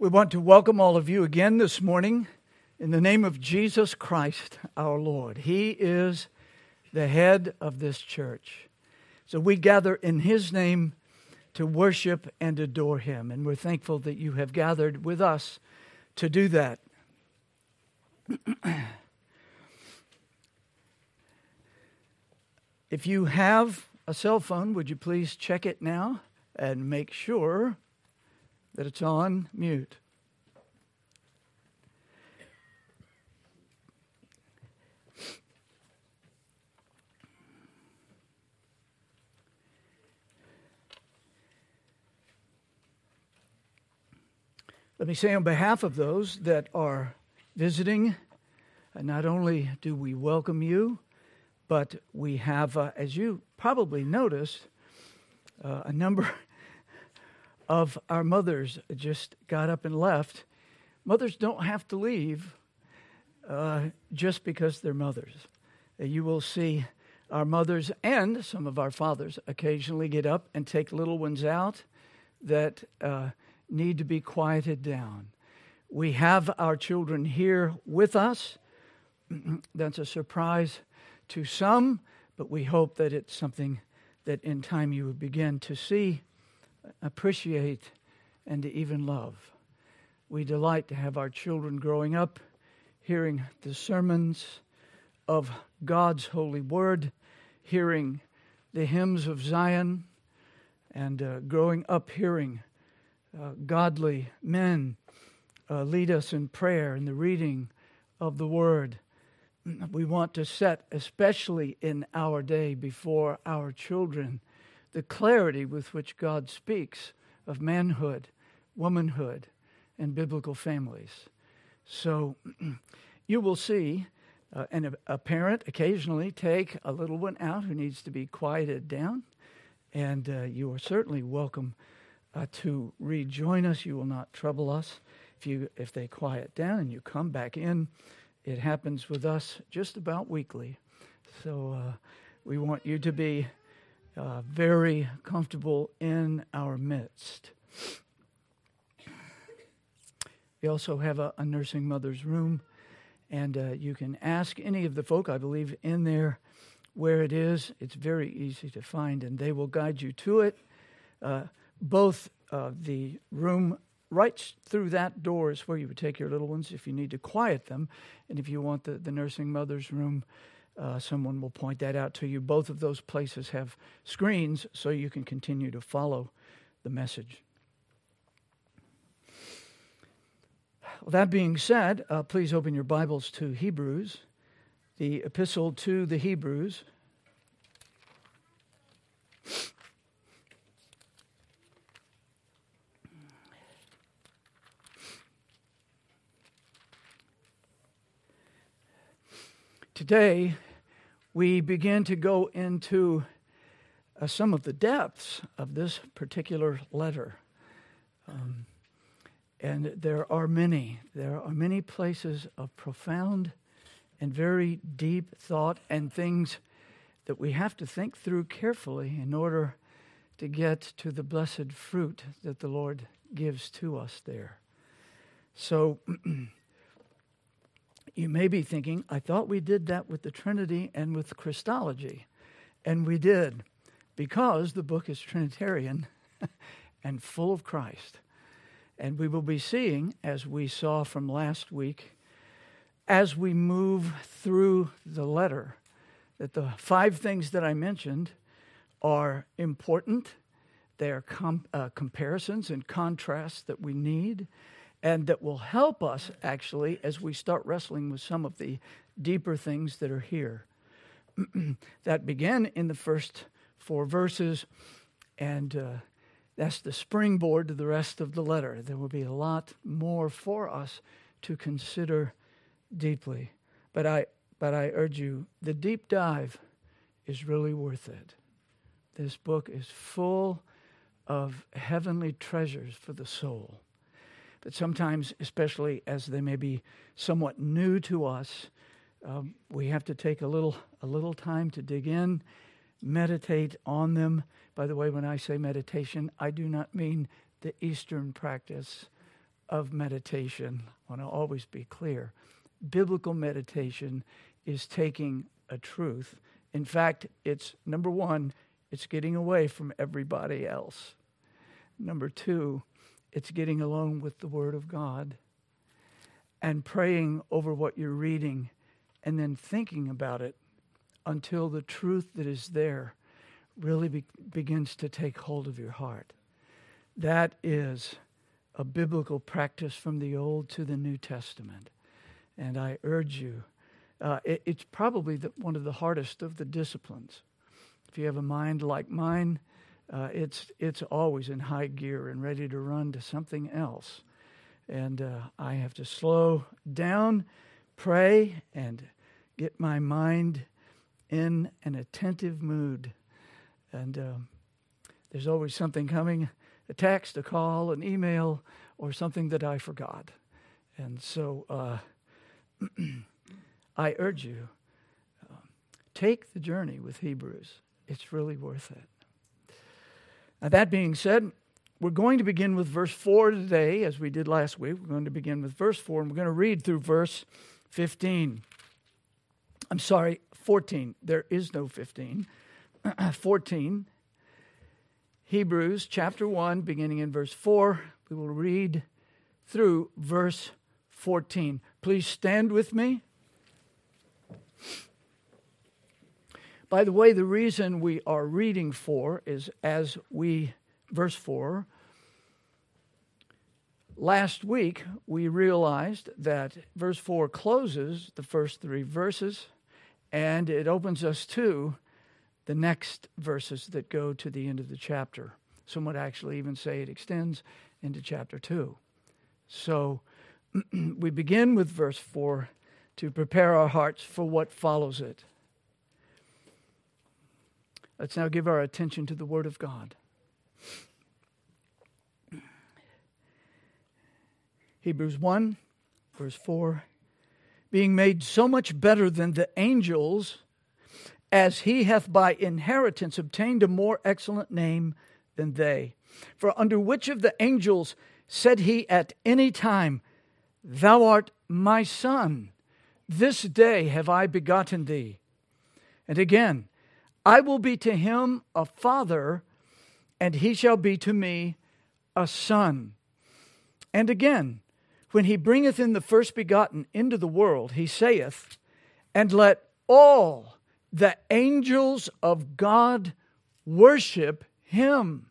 We want to welcome all of you again this morning in the name of Jesus Christ our Lord. He is the head of this church. So we gather in His name to worship and adore Him. And we're thankful that you have gathered with us to do that. if you have a cell phone, would you please check it now and make sure that it's on mute. Let me say on behalf of those that are visiting, uh, not only do we welcome you, but we have, uh, as you probably noticed, uh, a number of our mothers just got up and left. Mothers don't have to leave uh, just because they're mothers. Uh, you will see our mothers and some of our fathers occasionally get up and take little ones out that uh, need to be quieted down. We have our children here with us. That's a surprise to some, but we hope that it's something that in time you will begin to see appreciate, and to even love. We delight to have our children growing up hearing the sermons of God's holy word, hearing the hymns of Zion, and uh, growing up hearing uh, godly men uh, lead us in prayer and the reading of the word. We want to set, especially in our day, before our children the clarity with which God speaks of manhood, womanhood, and biblical families. So you will see uh, an, a parent occasionally take a little one out who needs to be quieted down, and uh, you are certainly welcome uh, to rejoin us. You will not trouble us if you if they quiet down and you come back in. It happens with us just about weekly, so uh, we want you to be uh, very comfortable in our midst. We also have a, a nursing mother's room, and uh, you can ask any of the folk, I believe, in there where it is. It's very easy to find, and they will guide you to it. Uh, both uh, the room right through that door is where you would take your little ones if you need to quiet them, and if you want the, the nursing mother's room uh, someone will point that out to you. Both of those places have screens so you can continue to follow the message. Well, that being said, uh, please open your Bibles to Hebrews, the epistle to the Hebrews. Today, we begin to go into uh, some of the depths of this particular letter. Um, and there are many, there are many places of profound and very deep thought and things that we have to think through carefully in order to get to the blessed fruit that the Lord gives to us there. So, you may be thinking, I thought we did that with the Trinity and with Christology. And we did, because the book is Trinitarian and full of Christ. And we will be seeing, as we saw from last week, as we move through the letter, that the five things that I mentioned are important. They are com- uh, comparisons and contrasts that we need and that will help us actually as we start wrestling with some of the deeper things that are here. that begin in the first four verses, and uh, that's the springboard to the rest of the letter. There will be a lot more for us to consider deeply. But I, but I urge you, the deep dive is really worth it. This book is full of heavenly treasures for the soul. But sometimes, especially as they may be somewhat new to us, um, we have to take a little a little time to dig in, meditate on them. By the way, when I say meditation, I do not mean the Eastern practice of meditation, I want to always be clear. Biblical meditation is taking a truth. In fact, it's number one, it's getting away from everybody else. Number two, it's getting alone with the Word of God and praying over what you're reading and then thinking about it until the truth that is there really be- begins to take hold of your heart. That is a biblical practice from the Old to the New Testament. And I urge you, uh, it, it's probably the, one of the hardest of the disciplines. If you have a mind like mine, uh, it's, it's always in high gear and ready to run to something else. And uh, I have to slow down, pray, and get my mind in an attentive mood. And um, there's always something coming a text, a call, an email, or something that I forgot. And so uh, I urge you uh, take the journey with Hebrews. It's really worth it. Now, that being said, we're going to begin with verse 4 today, as we did last week. We're going to begin with verse 4, and we're going to read through verse 15. I'm sorry, 14. There is no 15. 14. Hebrews chapter 1, beginning in verse 4. We will read through verse 14. Please stand with me. By the way, the reason we are reading for is as we verse 4. Last week, we realized that verse 4 closes the first three verses and it opens us to the next verses that go to the end of the chapter. Some would actually even say it extends into chapter 2. So we begin with verse 4 to prepare our hearts for what follows it. Let's now give our attention to the Word of God. Hebrews 1, verse 4 being made so much better than the angels, as he hath by inheritance obtained a more excellent name than they. For under which of the angels said he at any time, Thou art my son, this day have I begotten thee? And again, I will be to him a father, and he shall be to me a son. And again, when he bringeth in the first begotten into the world, he saith, And let all the angels of God worship him.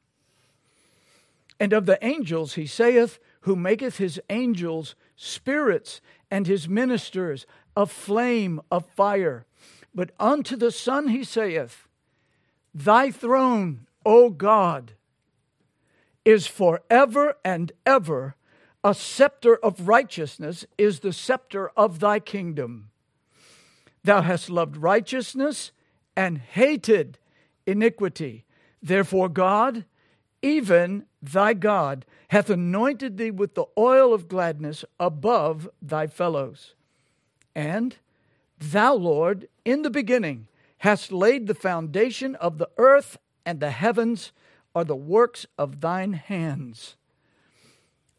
And of the angels he saith, Who maketh his angels spirits and his ministers a flame of fire. But unto the Son he saith, Thy throne, O God, is forever and ever a scepter of righteousness is the scepter of thy kingdom. Thou hast loved righteousness and hated iniquity. Therefore, God, even thy God, hath anointed thee with the oil of gladness above thy fellows. And thou, Lord, in the beginning hast laid the foundation of the earth, and the heavens are the works of thine hands.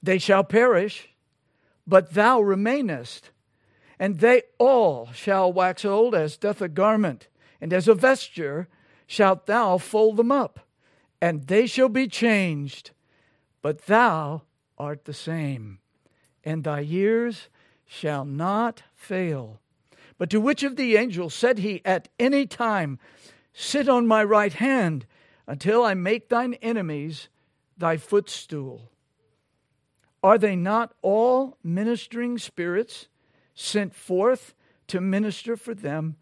They shall perish, but thou remainest. And they all shall wax old as doth a garment, and as a vesture shalt thou fold them up, and they shall be changed. But thou art the same, and thy years shall not fail. But to which of the angels said he at any time, Sit on my right hand until I make thine enemies thy footstool? Are they not all ministering spirits sent forth to minister for them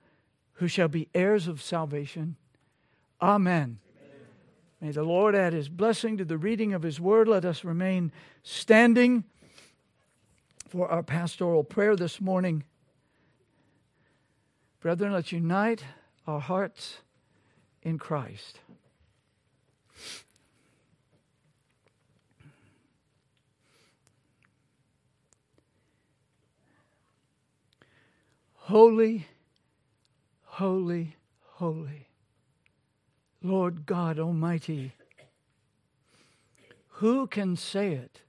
who shall be heirs of salvation? Amen. Amen. May the Lord add his blessing to the reading of his word. Let us remain standing for our pastoral prayer this morning. Brethren, let's unite our hearts in Christ. Holy, holy, holy, Lord God Almighty. Who can say it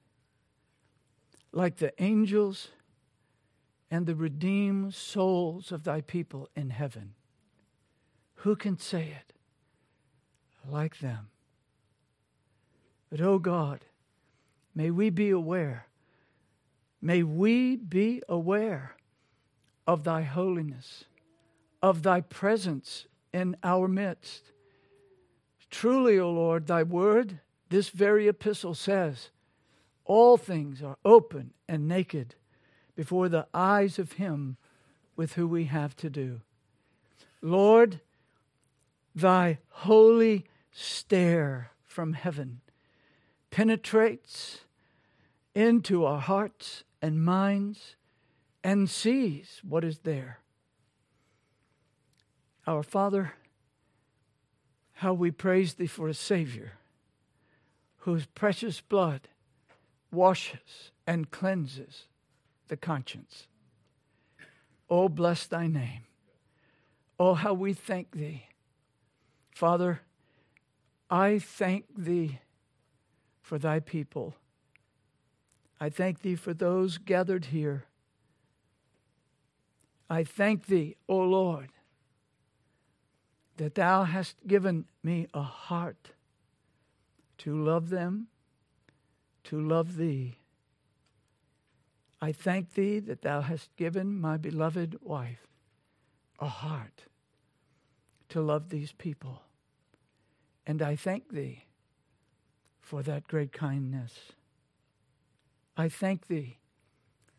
like the angels and the redeemed souls of thy people in heaven. Who can say it like them? But, oh God, may we be aware, may we be aware of thy holiness, of thy presence in our midst. Truly, O Lord, thy word, this very epistle says, all things are open and naked before the eyes of him with whom we have to do. Lord, thy holy stare from heaven penetrates into our hearts and minds and sees what is there. Our Father, how we praise Thee for a Savior whose precious blood washes and cleanses the conscience. Oh, bless Thy name. Oh, how we thank Thee. Father, I thank Thee for Thy people. I thank Thee for those gathered here. I thank Thee, O Lord, that thou hast given me a heart to love them, to love thee. I thank thee that thou hast given my beloved wife a heart to love these people. And I thank thee for that great kindness. I thank thee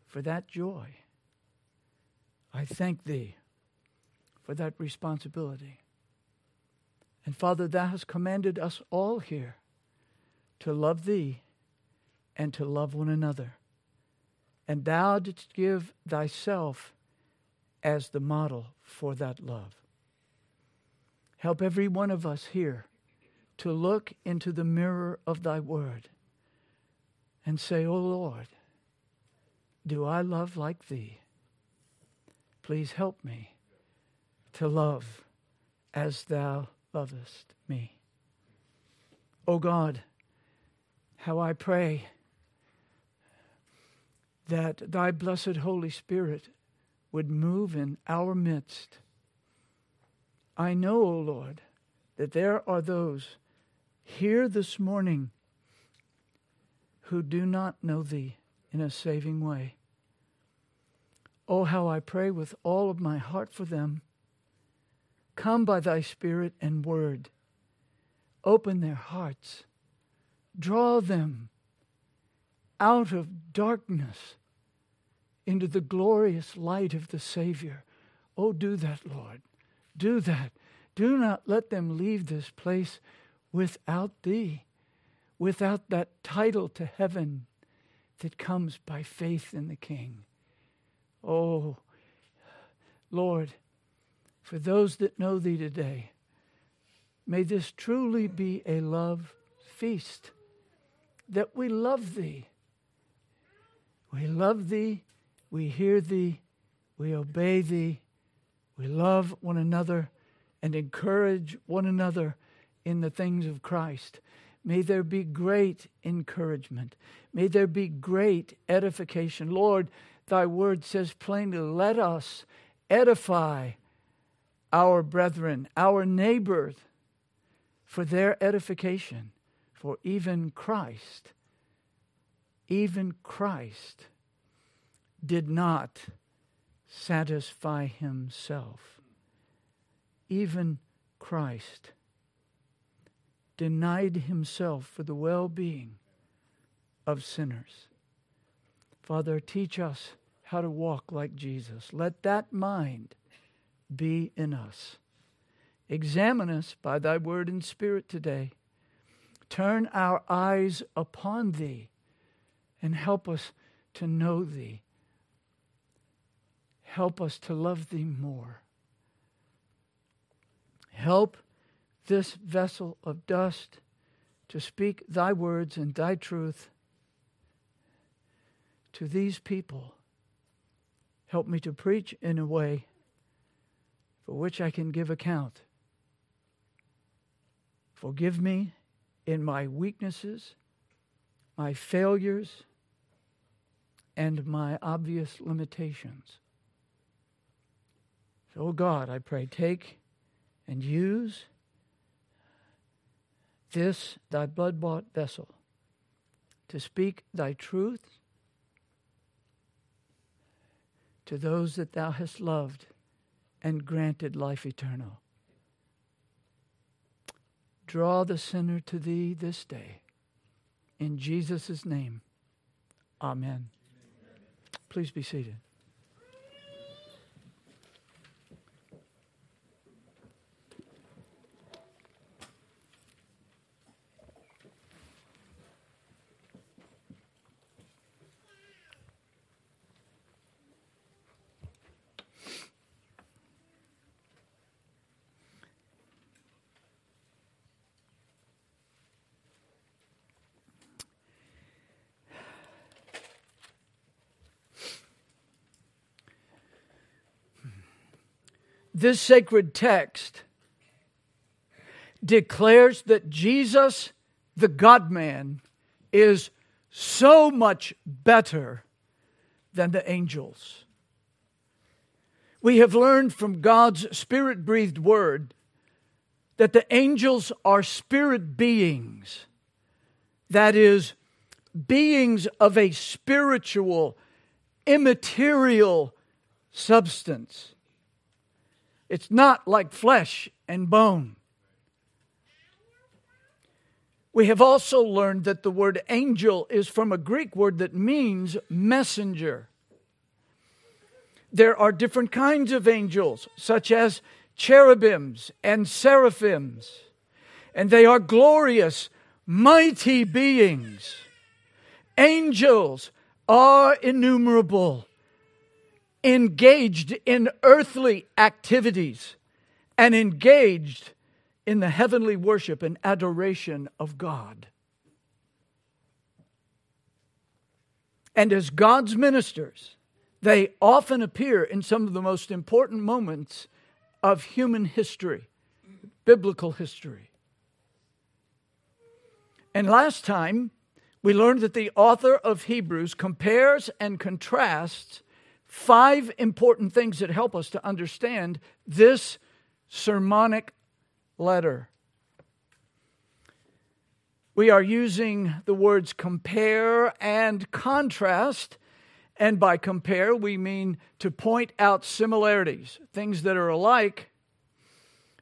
for that joy. I thank thee for that responsibility. And Father, thou hast commanded us all here to love thee and to love one another. And thou didst give thyself as the model for that love. Help every one of us here to look into the mirror of thy word and say, O oh Lord, do I love like thee? Please help me to love as thou lovest me. O oh God, how I pray that thy blessed Holy Spirit would move in our midst. I know, O Lord, that there are those here this morning who do not know thee in a saving way. Oh, how I pray with all of my heart for them Come by thy Spirit and word. Open their hearts. Draw them out of darkness into the glorious light of the Savior. Oh, do that, Lord. Do that. Do not let them leave this place without Thee, without that title to heaven that comes by faith in the King. Oh, Lord, for those that know thee today. May this truly be a love feast, that we love thee. We love thee, we hear thee, we obey thee, we love one another and encourage one another in the things of Christ. May there be great encouragement. May there be great edification. Lord, thy word says plainly, let us edify our brethren, our neighbors, for their edification. For even Christ, even Christ did not satisfy himself. Even Christ denied himself for the well being of sinners. Father, teach us how to walk like Jesus. Let that mind be in us. Examine us by thy word and spirit today. Turn our eyes upon thee and help us to know thee. Help us to love thee more. Help this vessel of dust to speak thy words and thy truth to these people. Help me to preach in a way for which I can give account. Forgive me in my weaknesses, my failures, and my obvious limitations. So, oh God, I pray, take and use this thy blood bought vessel to speak thy truth to those that thou hast loved and granted life eternal. Draw the sinner to thee this day. In Jesus' name, amen. Please be seated. This sacred text declares that Jesus, the God man, is so much better than the angels. We have learned from God's spirit breathed word that the angels are spirit beings, that is, beings of a spiritual, immaterial substance. It's not like flesh and bone. We have also learned that the word angel is from a Greek word that means messenger. There are different kinds of angels, such as cherubims and seraphims, and they are glorious, mighty beings. Angels are innumerable engaged in earthly activities and engaged in the heavenly worship and adoration of God. And as God's ministers, they often appear in some of the most important moments of human history, biblical history. And last time, we learned that the author of Hebrews compares and contrasts five important things that help us to understand this sermonic letter. We are using the words compare and contrast. And by compare, we mean to point out similarities, things that are alike,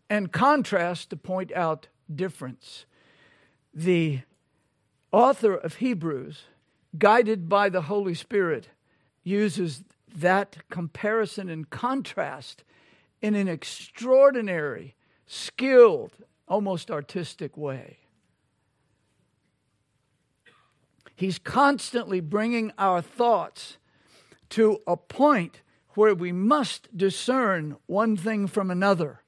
and contrast to point out difference. The author of Hebrews, guided by the Holy Spirit, uses that comparison and contrast in an extraordinary, skilled, almost artistic way. He's constantly bringing our thoughts to a point where we must discern one thing from another.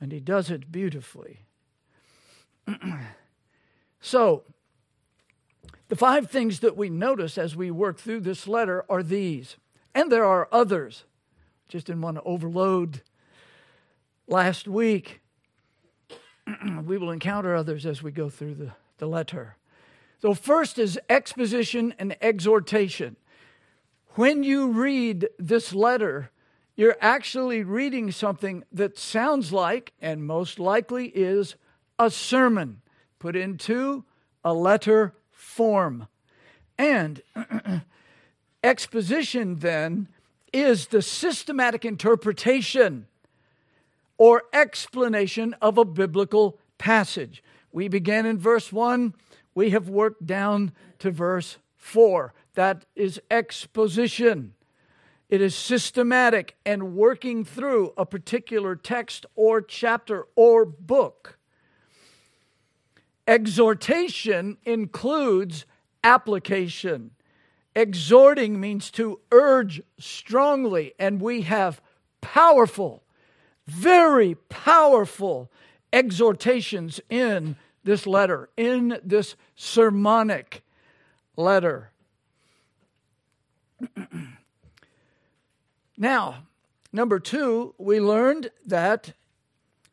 And he does it beautifully. so, the five things that we notice as we work through this letter are these and there are others. Just didn't want to overload last week. we will encounter others as we go through the, the letter. So, first is exposition and exhortation. When you read this letter, you're actually reading something that sounds like, and most likely is, a sermon put into a letter form. And Exposition, then, is the systematic interpretation or explanation of a biblical passage. We began in verse 1, we have worked down to verse 4. That is exposition. It is systematic and working through a particular text or chapter or book. Exhortation includes application. Exhorting means to urge strongly, and we have powerful, very powerful exhortations in this letter, in this sermonic letter. now, number two, we learned that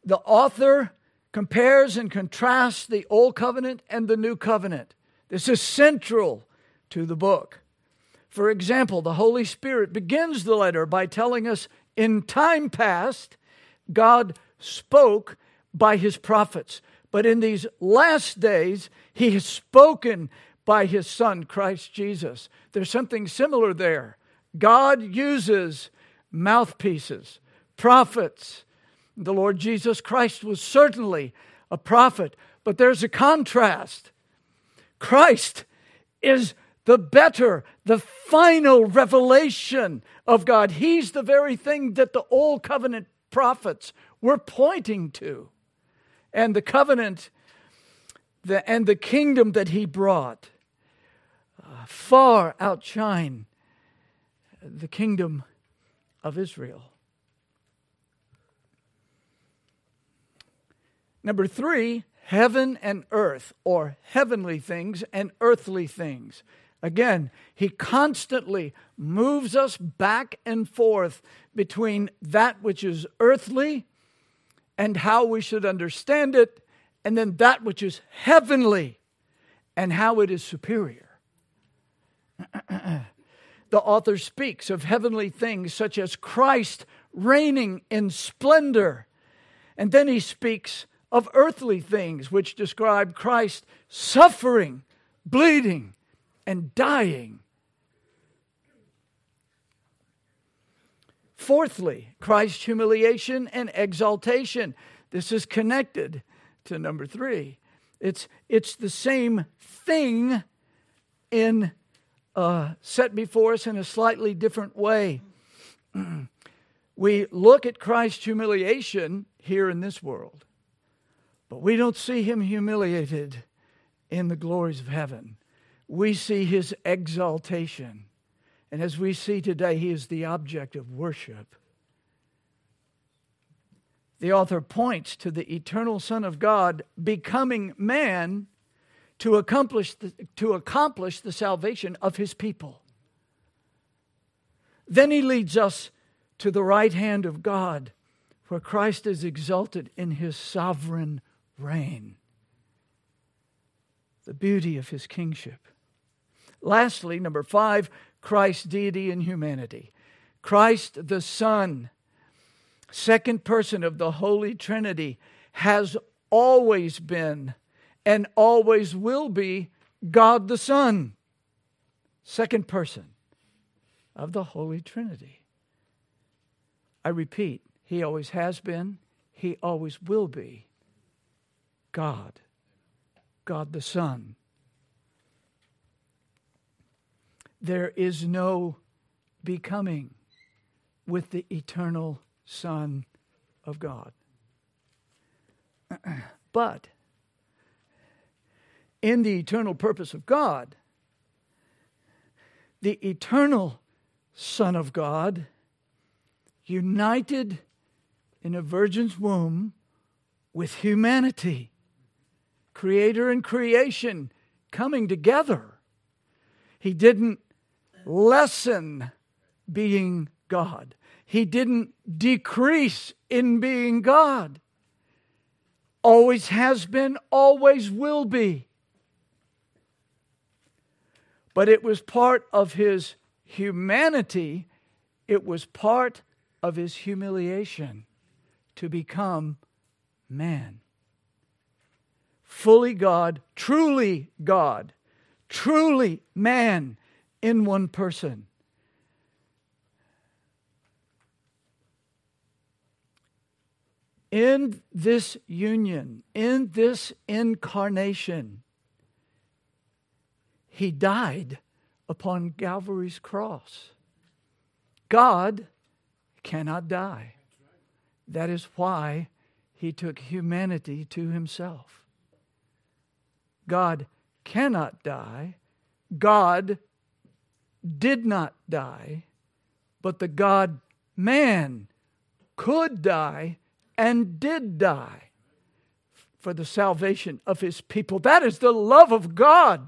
the author compares and contrasts the Old Covenant and the New Covenant. This is central to the book. For example, the Holy Spirit begins the letter by telling us in time past, God spoke by his prophets. But in these last days, he has spoken by his Son, Christ Jesus. There's something similar there. God uses mouthpieces, prophets. The Lord Jesus Christ was certainly a prophet, but there's a contrast. Christ is the better, the final revelation of God. He's the very thing that the Old Covenant prophets were pointing to. And the covenant the, and the kingdom that he brought uh, far outshine the kingdom of Israel. Number three, heaven and earth, or heavenly things and earthly things. Again, he constantly moves us back and forth between that which is earthly and how we should understand it, and then that which is heavenly and how it is superior. the author speaks of heavenly things such as Christ reigning in splendor. And then he speaks of earthly things which describe Christ suffering, bleeding, and dying. Fourthly, Christ's humiliation and exaltation. This is connected to number three. It's, it's the same thing in uh, set before us in a slightly different way. we look at Christ's humiliation here in this world, but we don't see him humiliated in the glories of heaven we see his exaltation. And as we see today, he is the object of worship. The author points to the eternal Son of God becoming man to accomplish the, to accomplish the salvation of his people. Then he leads us to the right hand of God, where Christ is exalted in his sovereign reign. The beauty of his kingship. Lastly, number five, Christ's deity and humanity. Christ the Son, second person of the Holy Trinity, has always been and always will be God the Son, second person of the Holy Trinity. I repeat, He always has been, He always will be God, God the Son. There is no becoming with the eternal Son of God. But in the eternal purpose of God, the eternal Son of God, united in a virgin's womb with humanity, creator and creation coming together. He didn't lessen being God. He didn't decrease in being God. Always has been, always will be. But it was part of his humanity, it was part of his humiliation to become man. Fully God, truly God, truly man in one person. In this union, in this incarnation, he died upon Calvary's cross. God cannot die. That is why he took humanity to himself. God cannot die. God did not die, but the God man could die and did die for the salvation of his people. That is the love of God.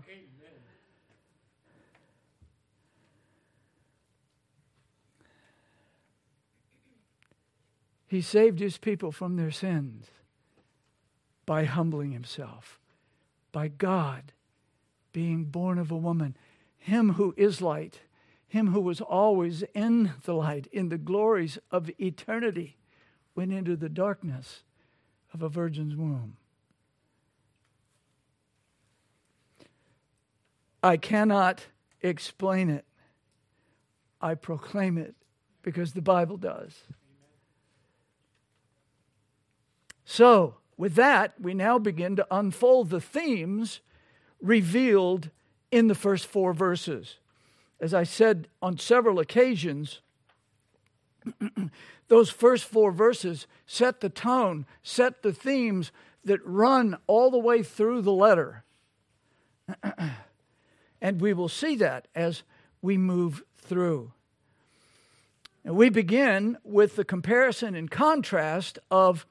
He saved his people from their sins by humbling himself, by God being born of a woman him who is light, him who was always in the light, in the glories of eternity, went into the darkness of a virgin's womb. I cannot explain it. I proclaim it because the Bible does. So, with that, we now begin to unfold the themes revealed in the first four verses. As I said on several occasions, those first four verses set the tone, set the themes that run all the way through the letter. and we will see that as we move through. And we begin with the comparison and contrast of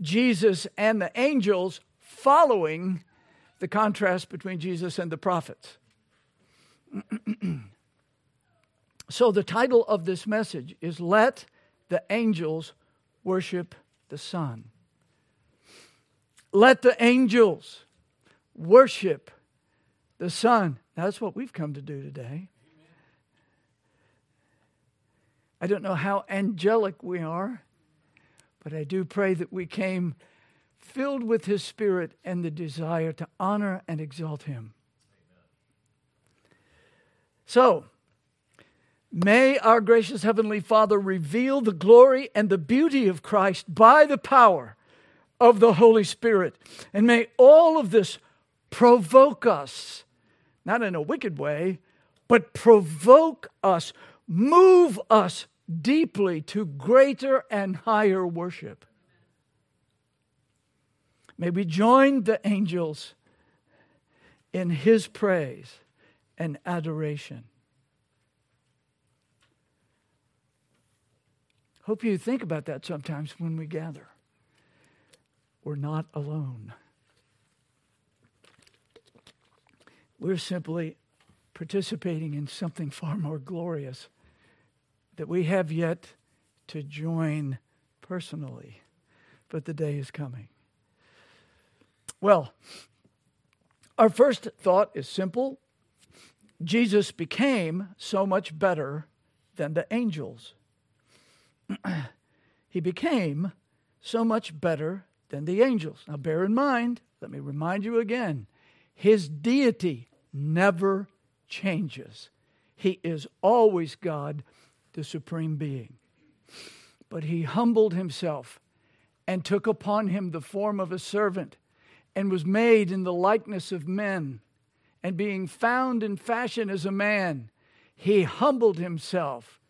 Jesus and the angels following the contrast between Jesus and the prophets. so, the title of this message is Let the Angels Worship the Son. Let the angels worship the Son. That's what we've come to do today. I don't know how angelic we are, but I do pray that we came filled with His Spirit and the desire to honor and exalt Him. So, may our gracious Heavenly Father reveal the glory and the beauty of Christ by the power of the Holy Spirit. And may all of this provoke us, not in a wicked way, but provoke us, move us deeply to greater and higher worship. May we join the angels in his praise and adoration. Hope you think about that sometimes when we gather. We're not alone. We're simply participating in something far more glorious that we have yet to join personally, but the day is coming. Well, our first thought is simple Jesus became so much better than the angels. he became so much better than the angels. Now, bear in mind, let me remind you again, his deity never changes. He is always God the supreme being. But he humbled himself and took upon him the form of a servant and was made in the likeness of men. And being found in fashion as a man, he humbled himself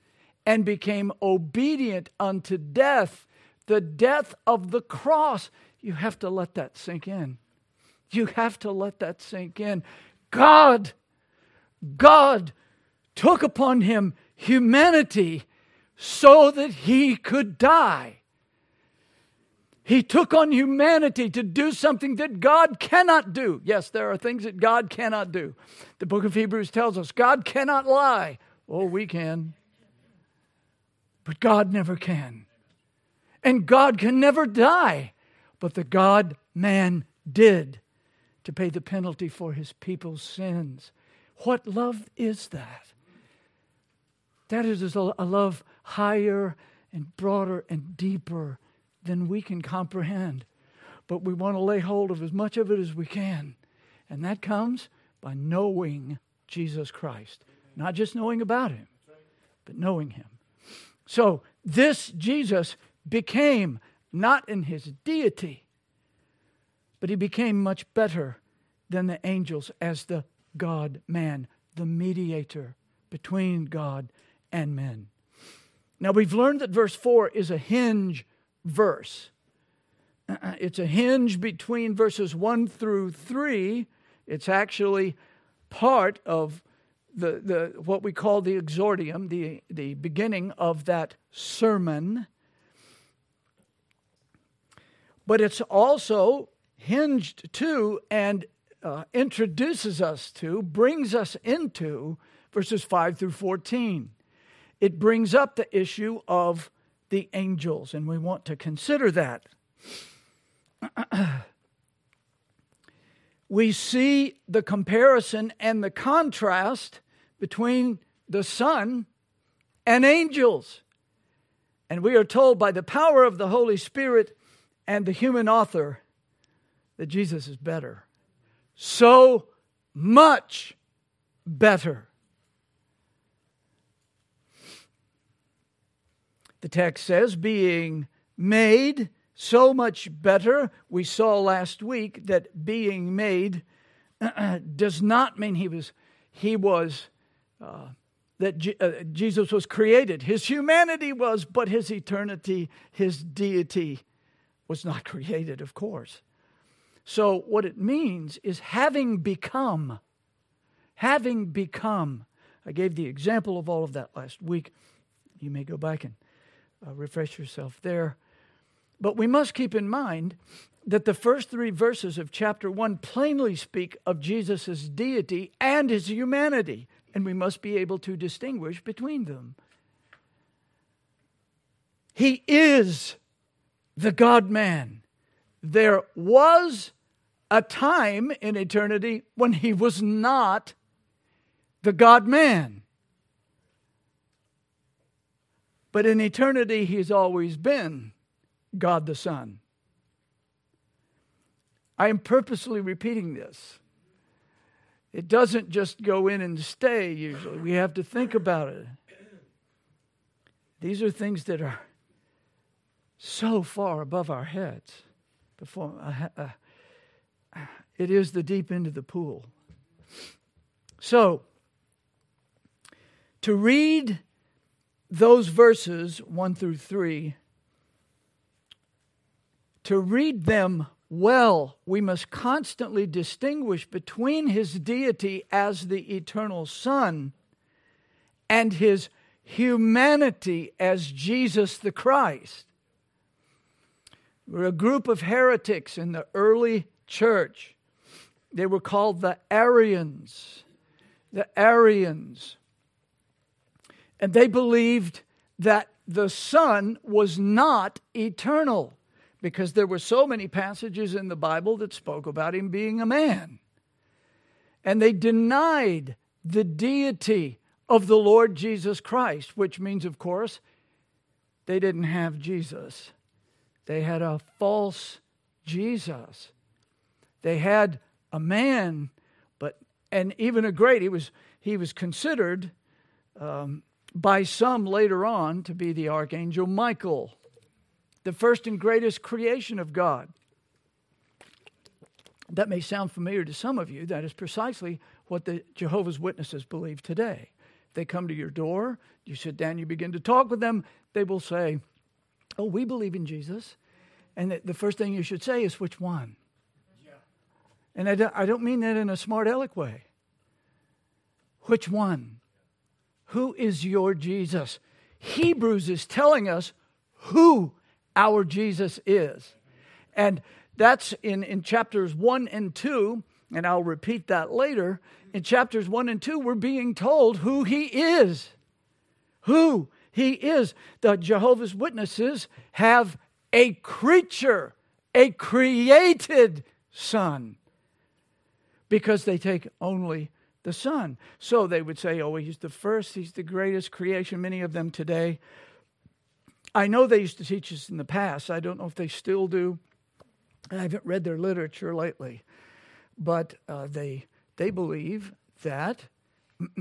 and became obedient unto death, the death of the cross. You have to let that sink in. You have to let that sink in. God, God took upon him humanity so that he could die. He took on humanity to do something that God cannot do. Yes, there are things that God cannot do. The book of Hebrews tells us God cannot lie. Oh, we can. But God never can. And God can never die. But the God man did to pay the penalty for his people's sins. What love is that? That is a love higher and broader and deeper than we can comprehend. But we want to lay hold of as much of it as we can. And that comes by knowing Jesus Christ. Not just knowing about him, but knowing him. So this Jesus became not in his deity, but he became much better than the angels as the God man, the mediator between God and men. Now, we've learned that verse 4 is a hinge verse. It's a hinge between verses 1 through 3. It's actually part of the, the, what we call the exordium, the, the beginning of that sermon. But it's also hinged to and uh, introduces us to, brings us into verses 5 through 14 it brings up the issue of the angels, and we want to consider that. we see the comparison and the contrast between the Son, and angels. And we are told by the power of the Holy Spirit and the human author that Jesus is better. So much better. The text says, being made so much better. We saw last week that being made does not mean he was he was uh, that G- uh, Jesus was created. His humanity was, but his eternity, his deity was not created, of course. So what it means is having become, having become. I gave the example of all of that last week. You may go back and uh, refresh yourself there. But we must keep in mind that the first three verses of chapter 1 plainly speak of Jesus' deity and his humanity, and we must be able to distinguish between them. He is the God man. There was a time in eternity when he was not the God man. But in eternity, he's always been God the Son. I am purposely repeating this. It doesn't just go in and stay, usually. We have to think about it. These are things that are so far above our heads. Before, uh, uh, it is the deep end of the pool. So, to read those verses, 1 through 3, to read them well, we must constantly distinguish between his deity as the eternal Son and his humanity as Jesus the Christ. We're a group of heretics in the early church. They were called the Arians. The Arians. And they believed that the Son was not eternal because there were so many passages in the Bible that spoke about him being a man. And they denied the deity of the Lord Jesus Christ, which means, of course, they didn't have Jesus. They had a false Jesus. They had a man, but and even a great. He was he was considered um, by some later on to be the archangel Michael the first and greatest creation of God. That may sound familiar to some of you. That is precisely what the Jehovah's Witnesses believe today. They come to your door, you sit down, you begin to talk with them, they will say, Oh, we believe in Jesus. And the first thing you should say is, Which one? Yeah. And I don't, I don't mean that in a smart aleck way. Which one? Who is your Jesus? Hebrews is telling us who our Jesus is. And that's in, in chapters 1 and 2, and I'll repeat that later. In chapters 1 and 2, we're being told who he is. Who he is. The Jehovah's Witnesses have a creature, a created son, because they take only the Son. So they would say, oh, he's the first, he's the greatest creation, many of them today. I know they used to teach us in the past. I don't know if they still do. I haven't read their literature lately, but uh, they they believe that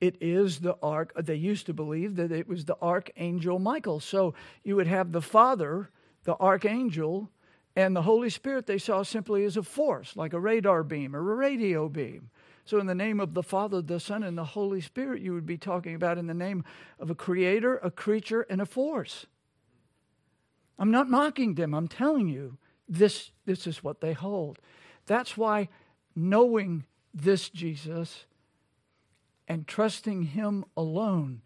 it is the ark. They used to believe that it was the archangel Michael. So you would have the Father, the archangel, and the Holy Spirit. They saw simply as a force, like a radar beam or a radio beam. So, in the name of the Father, the Son, and the Holy Spirit, you would be talking about in the name of a creator, a creature, and a force. I'm not mocking them. I'm telling you, this, this is what they hold. That's why knowing this Jesus and trusting Him alone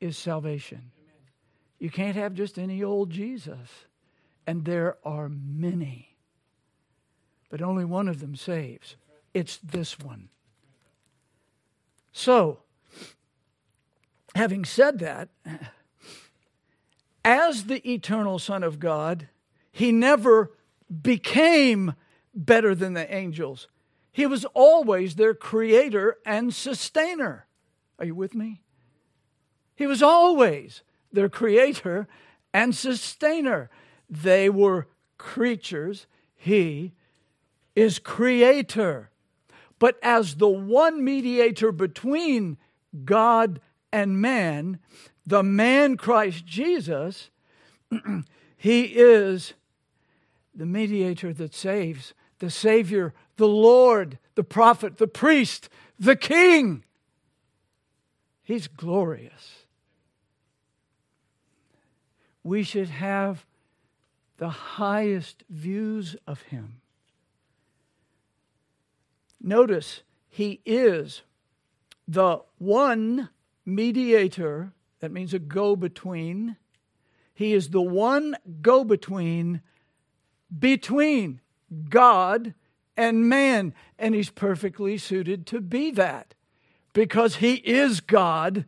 is salvation. You can't have just any old Jesus. And there are many, but only one of them saves. It's this one. So, having said that, as the eternal Son of God, he never became better than the angels. He was always their creator and sustainer. Are you with me? He was always their creator and sustainer. They were creatures. He is creator. But as the one mediator between God and man, the man Christ Jesus, he is the mediator that saves, the Savior, the Lord, the prophet, the priest, the king. He's glorious. We should have the highest views of him. Notice, he is the one mediator, that means a go between. He is the one go between between God and man, and he's perfectly suited to be that because he is God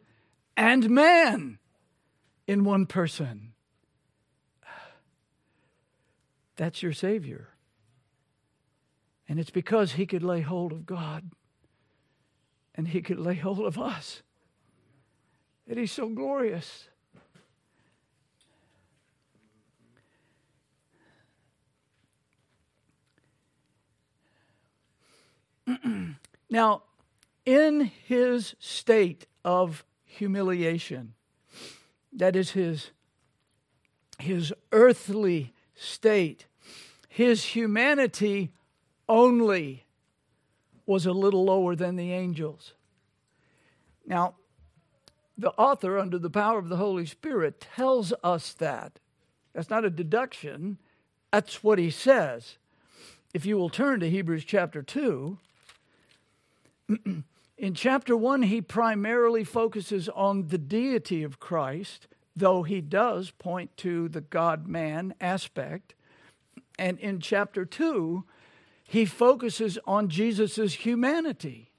and man in one person. That's your Savior. And it's because he could lay hold of God and he could lay hold of us that he's so glorious. now, in his state of humiliation, that is his, his earthly state, his humanity only was a little lower than the angels. Now, the author, under the power of the Holy Spirit, tells us that. That's not a deduction, that's what he says. If you will turn to Hebrews chapter 2, in chapter 1, he primarily focuses on the deity of Christ, though he does point to the God man aspect. And in chapter 2, he focuses on Jesus' humanity.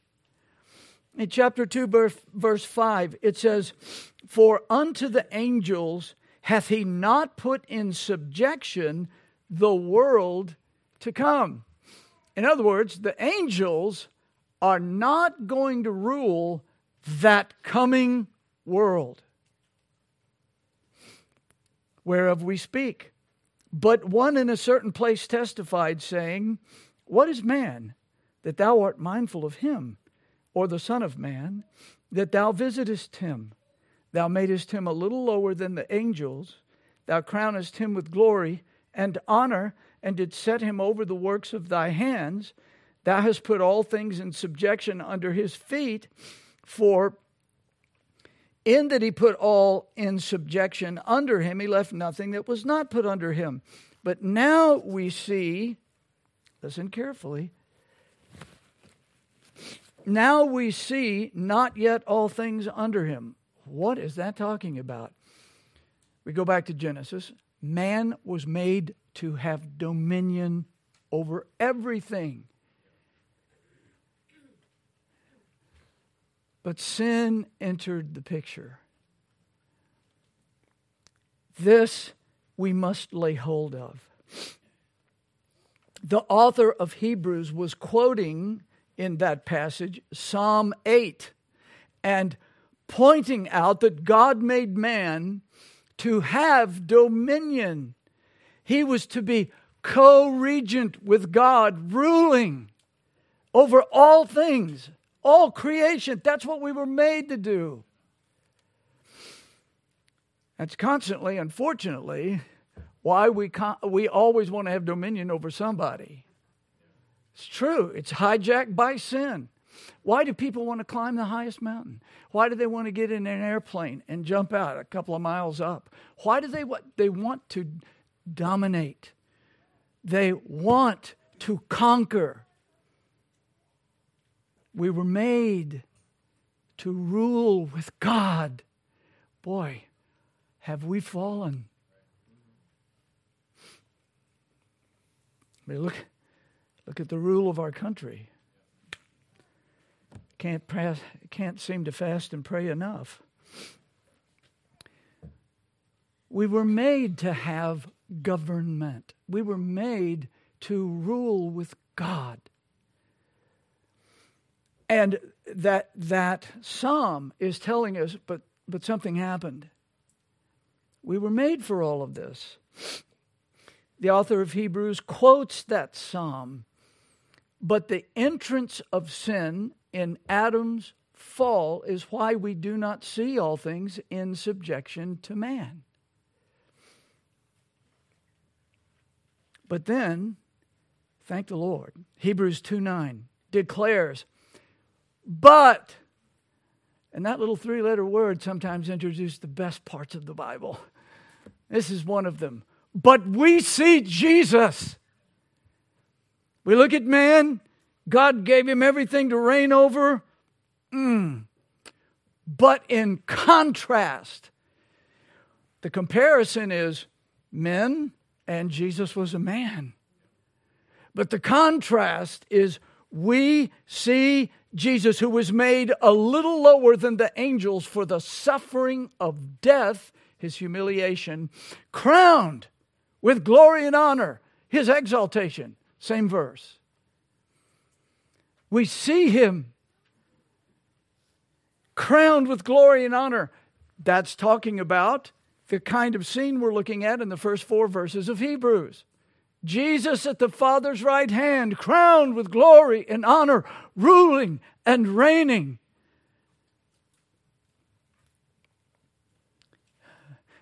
In chapter 2, verse 5, it says, For unto the angels hath he not put in subjection the world to come. In other words, the angels are not going to rule that coming world whereof we speak. But one in a certain place testified, saying, What is man that thou art mindful of him, or the Son of Man that thou visitest him? Thou madest him a little lower than the angels, thou crownest him with glory and honor, and didst set him over the works of thy hands. Thou hast put all things in subjection under his feet, for in that he put all in subjection under him, he left nothing that was not put under him. But now we see, listen carefully, now we see not yet all things under him. What is that talking about? We go back to Genesis. Man was made to have dominion over everything. But sin entered the picture. This we must lay hold of. The author of Hebrews was quoting in that passage Psalm 8 and pointing out that God made man to have dominion. He was to be co regent with God, ruling over all things. All creation, that's what we were made to do. That's constantly, unfortunately, why we, con- we always want to have dominion over somebody. It's true, it's hijacked by sin. Why do people want to climb the highest mountain? Why do they want to get in an airplane and jump out a couple of miles up? Why do they what they want to dominate? They want to conquer. We were made to rule with God. Boy, have we fallen. Mean, look, look at the rule of our country. Can't, pass, can't seem to fast and pray enough. We were made to have government. We were made to rule with God. And that that psalm is telling us, but but something happened. We were made for all of this. The author of Hebrews quotes that psalm, but the entrance of sin in Adam's fall is why we do not see all things in subjection to man. But then, thank the Lord, Hebrews 2 9 declares, but, and that little three letter word sometimes introduces the best parts of the Bible. This is one of them. But we see Jesus. We look at man, God gave him everything to reign over. Mm. But in contrast, the comparison is men and Jesus was a man. But the contrast is we see Jesus, who was made a little lower than the angels for the suffering of death, his humiliation, crowned with glory and honor, his exaltation. Same verse. We see him crowned with glory and honor. That's talking about the kind of scene we're looking at in the first four verses of Hebrews. Jesus at the Father's right hand, crowned with glory and honor, ruling and reigning.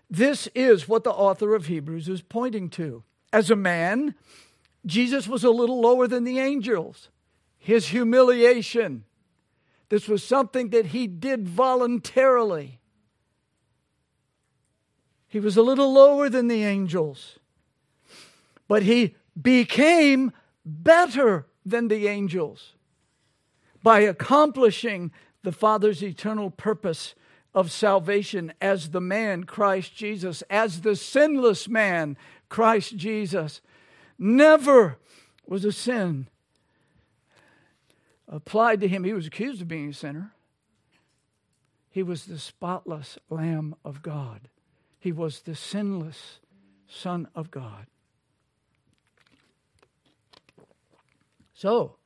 This is what the author of Hebrews is pointing to. As a man, Jesus was a little lower than the angels. His humiliation, this was something that he did voluntarily. He was a little lower than the angels, but he became better than the angels by accomplishing the Father's eternal purpose of salvation as the man, Christ Jesus, as the sinless man, Christ Jesus. Never was a sin applied to him. He was accused of being a sinner. He was the spotless Lamb of God. He was the sinless Son of God. So,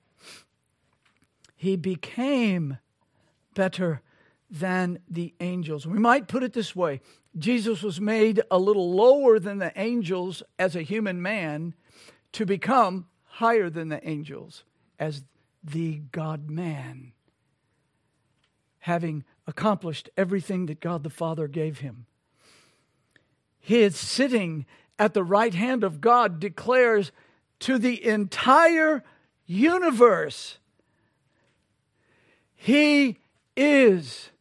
he became better than the angels. We might put it this way Jesus was made a little lower than the angels as a human man to become higher than the angels as the God man, having accomplished everything that God the Father gave him his sitting at the right hand of God declares to the entire universe he is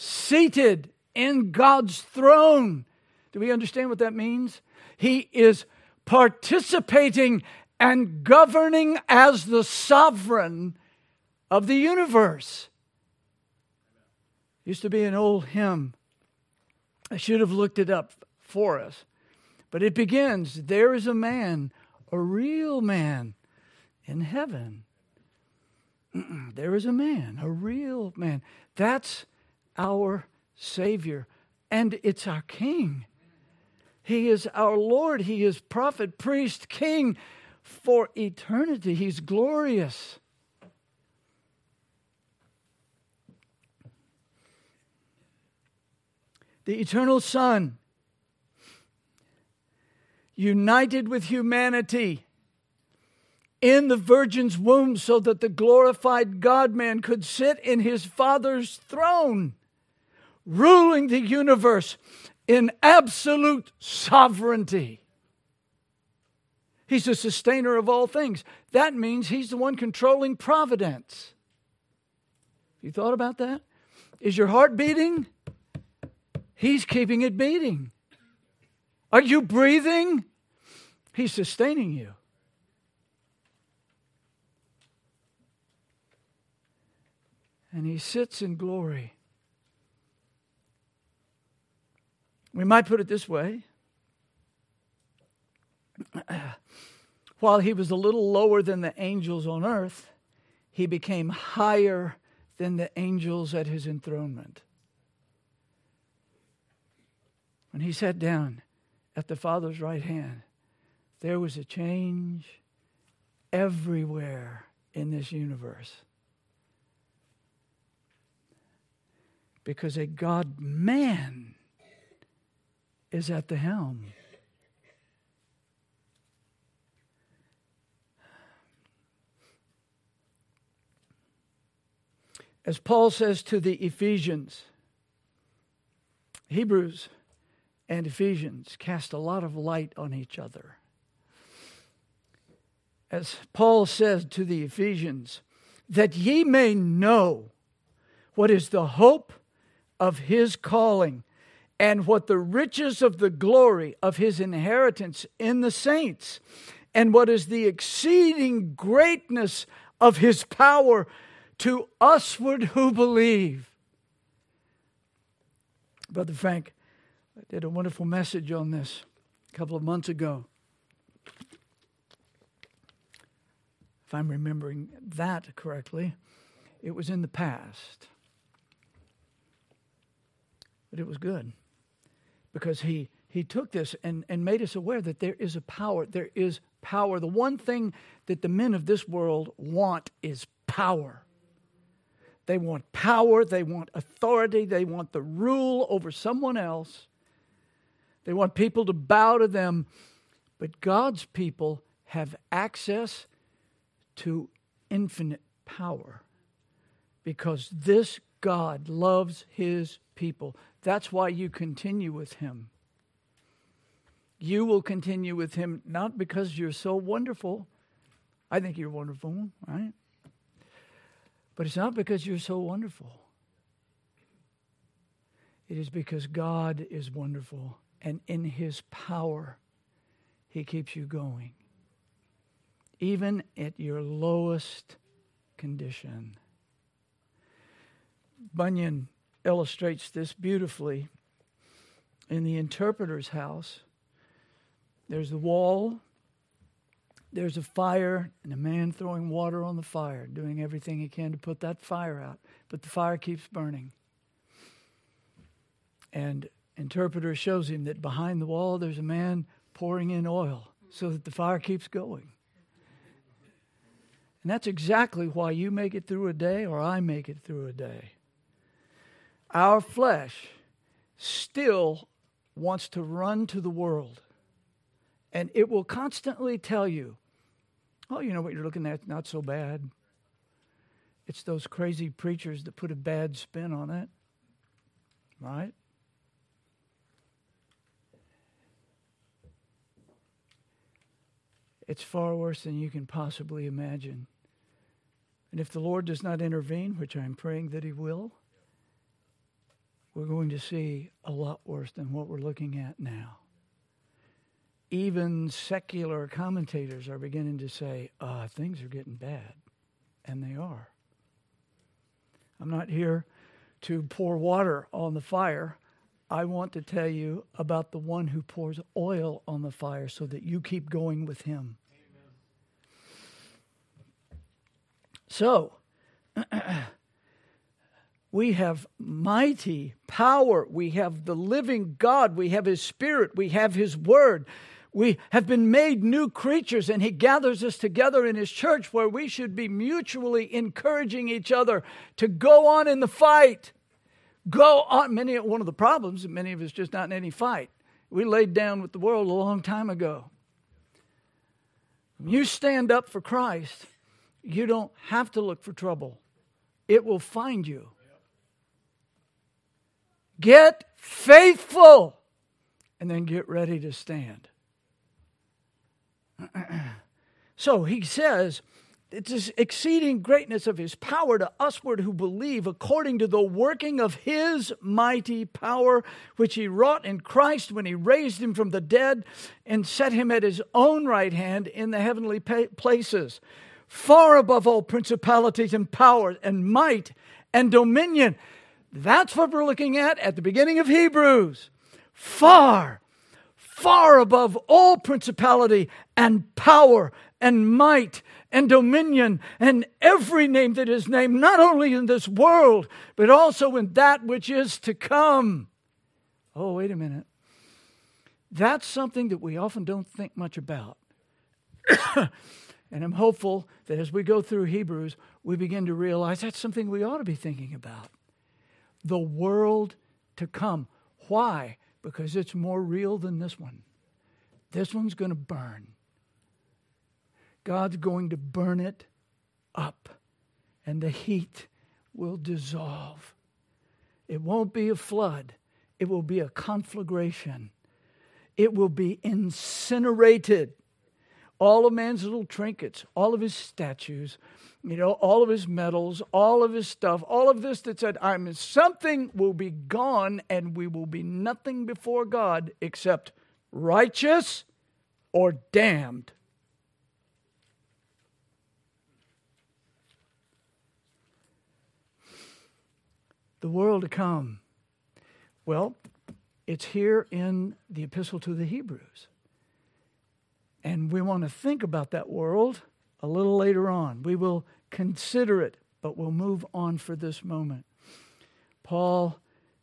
seated in God's throne. Do we understand what that means? He is participating and governing as the sovereign of the universe. Used to be an old hymn. I should have looked it up for us. But it begins there is a man, a real man in heaven. there is a man, a real man. That's our Savior, and it's our King. He is our Lord. He is prophet, priest, king for eternity. He's glorious. The eternal Son united with humanity in the virgin's womb so that the glorified God man could sit in his Father's throne, ruling the universe in absolute sovereignty. He's the sustainer of all things. That means he's the one controlling providence. You thought about that? Is your heart beating? He's keeping it beating. Are you breathing? He's sustaining you. And he sits in glory. We might put it this way while he was a little lower than the angels on earth, he became higher than the angels at his enthronement. When he sat down at the Father's right hand, there was a change everywhere in this universe. Because a God man is at the helm. As Paul says to the Ephesians, Hebrews and Ephesians cast a lot of light on each other. As Paul says to the Ephesians, that ye may know what is the hope of his calling and what the riches of the glory of his inheritance in the saints and what is the exceeding greatness of his power to usward who believe. Brother Frank I did a wonderful message on this a couple of months ago. If I'm remembering that correctly, it was in the past. But it was good because he, he took this and, and made us aware that there is a power. There is power. The one thing that the men of this world want is power. They want power, they want authority, they want the rule over someone else. They want people to bow to them. But God's people have access to infinite power because this God loves his people. That's why you continue with him. You will continue with him not because you're so wonderful. I think you're wonderful, right? But it's not because you're so wonderful. It is because God is wonderful, and in His power, He keeps you going, even at your lowest condition. Bunyan illustrates this beautifully in the interpreter's house. There's the wall there's a fire and a man throwing water on the fire, doing everything he can to put that fire out. But the fire keeps burning. And interpreter shows him that behind the wall there's a man pouring in oil so that the fire keeps going. And that's exactly why you make it through a day or I make it through a day. Our flesh still wants to run to the world. And it will constantly tell you Oh, you know what you're looking at? Not so bad. It's those crazy preachers that put a bad spin on it, right? It's far worse than you can possibly imagine. And if the Lord does not intervene, which I'm praying that He will, we're going to see a lot worse than what we're looking at now even secular commentators are beginning to say, uh, things are getting bad. And they are. I'm not here to pour water on the fire. I want to tell you about the one who pours oil on the fire so that you keep going with him. Amen. So, we have mighty power. We have the living God. We have His Spirit. We have His Word we have been made new creatures, and He gathers us together in His church where we should be mutually encouraging each other to go on in the fight. Go on. Many one of the problems, many of us just not in any fight. We laid down with the world a long time ago. When you stand up for Christ, you don't have to look for trouble. It will find you. Get faithful and then get ready to stand. so he says, it's this exceeding greatness of his power to usward who believe, according to the working of his mighty power, which he wrought in Christ when he raised him from the dead and set him at his own right hand in the heavenly places, far above all principalities and powers and might and dominion. That's what we're looking at at the beginning of Hebrews. Far far above all principality and power and might and dominion and every name that is named, not only in this world, but also in that which is to come. Oh, wait a minute. That's something that we often don't think much about. and I'm hopeful that as we go through Hebrews, we begin to realize that's something we ought to be thinking about. The world to come. Why? Because it's more real than this one. This one's going to burn. God's going to burn it up, and the heat will dissolve. It won't be a flood, it will be a conflagration. It will be incinerated. All of man's little trinkets, all of his statues, you know, all of his medals, all of his stuff, all of this that said, I'm something will be gone and we will be nothing before God except righteous or damned. The world to come. Well, it's here in the Epistle to the Hebrews. And we want to think about that world a little later on. We will consider it, but we'll move on for this moment. Paul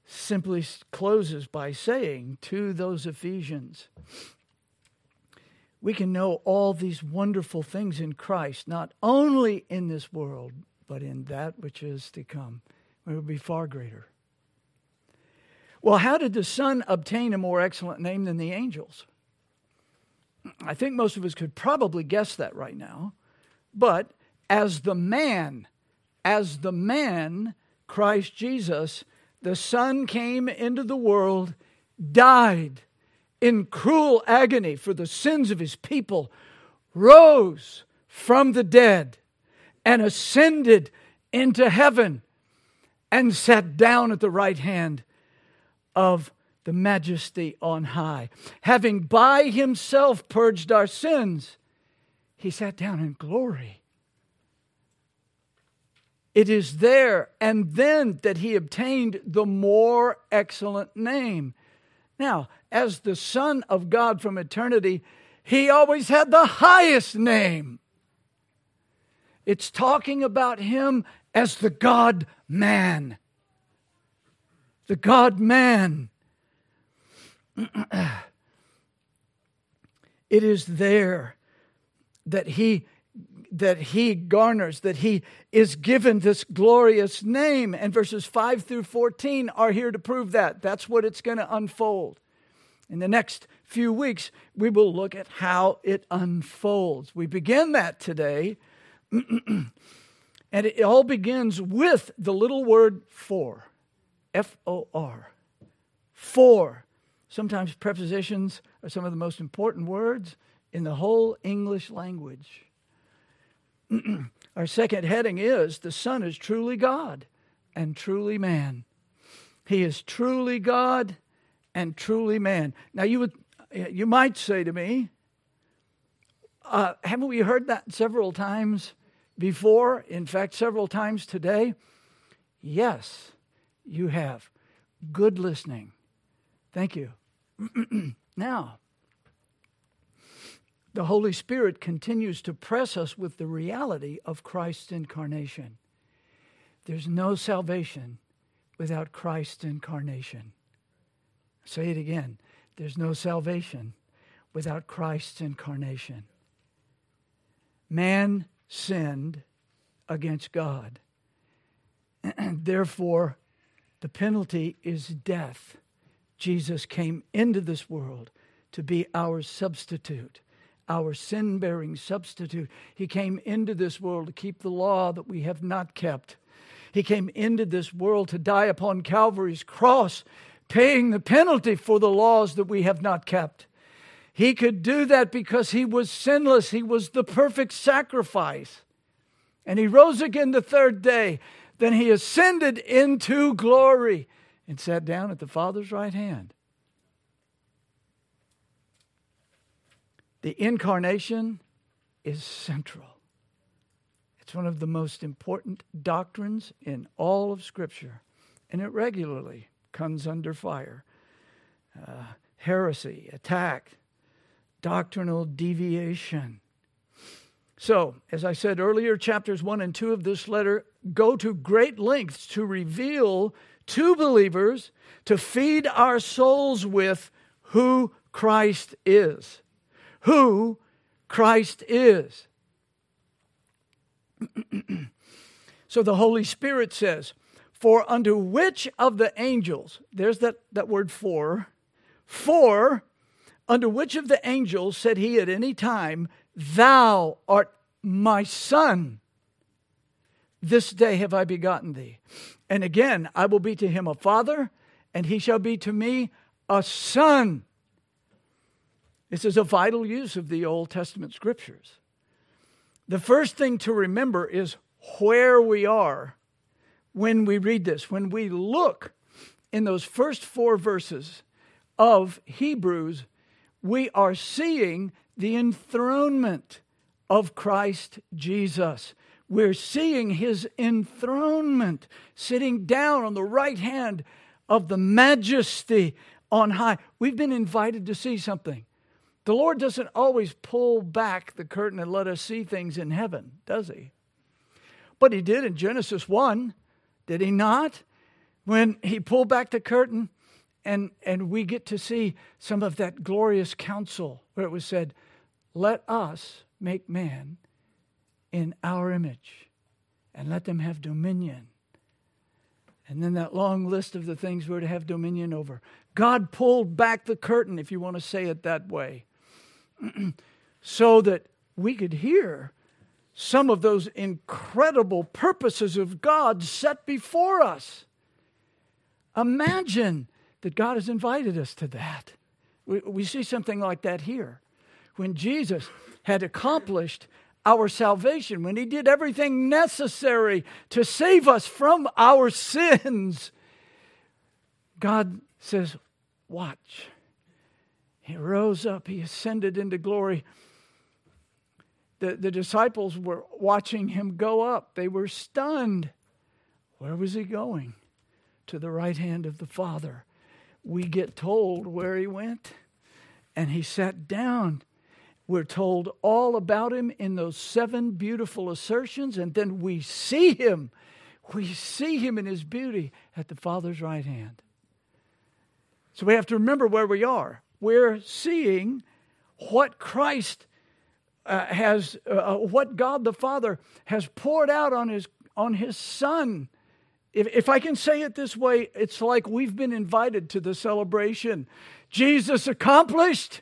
simply closes by saying to those Ephesians, we can know all these wonderful things in Christ, not only in this world, but in that which is to come. It will be far greater. Well, how did the Son obtain a more excellent name than the angels? I think most of us could probably guess that right now. But as the man, as the man, Christ Jesus, the Son came into the world, died in cruel agony for the sins of his people, rose from the dead, and ascended into heaven, and sat down at the right hand of the majesty on high. Having by himself purged our sins, he sat down in glory. It is there and then that he obtained the more excellent name. Now, as the Son of God from eternity, he always had the highest name. It's talking about him as the God man. The God man. it is there that he that he garners, that he is given this glorious name. And verses 5 through 14 are here to prove that. That's what it's going to unfold. In the next few weeks, we will look at how it unfolds. We begin that today, and it all begins with the little word for F O R. For. Sometimes prepositions are some of the most important words in the whole English language. Our second heading is the Son is truly God and truly man. He is truly God and truly man. Now you would you might say to me, uh, haven't we heard that several times before? In fact, several times today. Yes, you have. Good listening. Thank you. now, the Holy Spirit continues to press us with the reality of Christ's incarnation. There's no salvation without Christ's incarnation. Say it again. There's no salvation without Christ's incarnation. Man sinned against God. Therefore, the penalty is death. Jesus came into this world to be our substitute our sin bearing substitute. He came into this world to keep the law that we have not kept. He came into this world to die upon Calvary's cross, paying the penalty for the laws that we have not kept. He could do that because he was sinless, he was the perfect sacrifice. And he rose again the third day. Then he ascended into glory and sat down at the Father's right hand. The incarnation is central. It's one of the most important doctrines in all of Scripture, and it regularly comes under fire. Uh, heresy, attack, doctrinal deviation. So, as I said earlier, chapters 1 and 2 of this letter go to great lengths to reveal to believers to feed our souls with who Christ is who Christ is. so the Holy Spirit says, For unto which of the angels, there's that, that word for, for unto which of the angels said he at any time, Thou art my son? This day have I begotten thee. And again, I will be to him a father, and he shall be to me a son. This is a vital use of the Old Testament scriptures. The first thing to remember is where we are when we read this. When we look in those first four verses of Hebrews, we are seeing the enthronement of Christ Jesus. We're seeing his enthronement sitting down on the right hand of the majesty on high. We've been invited to see something. The Lord doesn't always pull back the curtain and let us see things in heaven, does he? But he did in Genesis 1, did he not? When he pulled back the curtain and, and we get to see some of that glorious counsel where it was said, Let us make man in our image and let them have dominion. And then that long list of the things we're to have dominion over. God pulled back the curtain, if you want to say it that way, so that we could hear some of those incredible purposes of God set before us. Imagine that God has invited us to that. We, we see something like that here. When Jesus had accomplished our salvation, when he did everything necessary to save us from our sins, God says, Watch. He rose up, he ascended into glory. The, the disciples were watching him go up. They were stunned. Where was he going? To the right hand of the Father. We get told where he went, and he sat down. We're told all about him in those seven beautiful assertions, and then we see him. We see him in his beauty at the Father's right hand. So we have to remember where we are we're seeing what Christ uh, has, uh, uh, what God the Father has poured out on His on His Son. If, if I can say it this way, it's like we've been invited to the celebration. Jesus accomplished,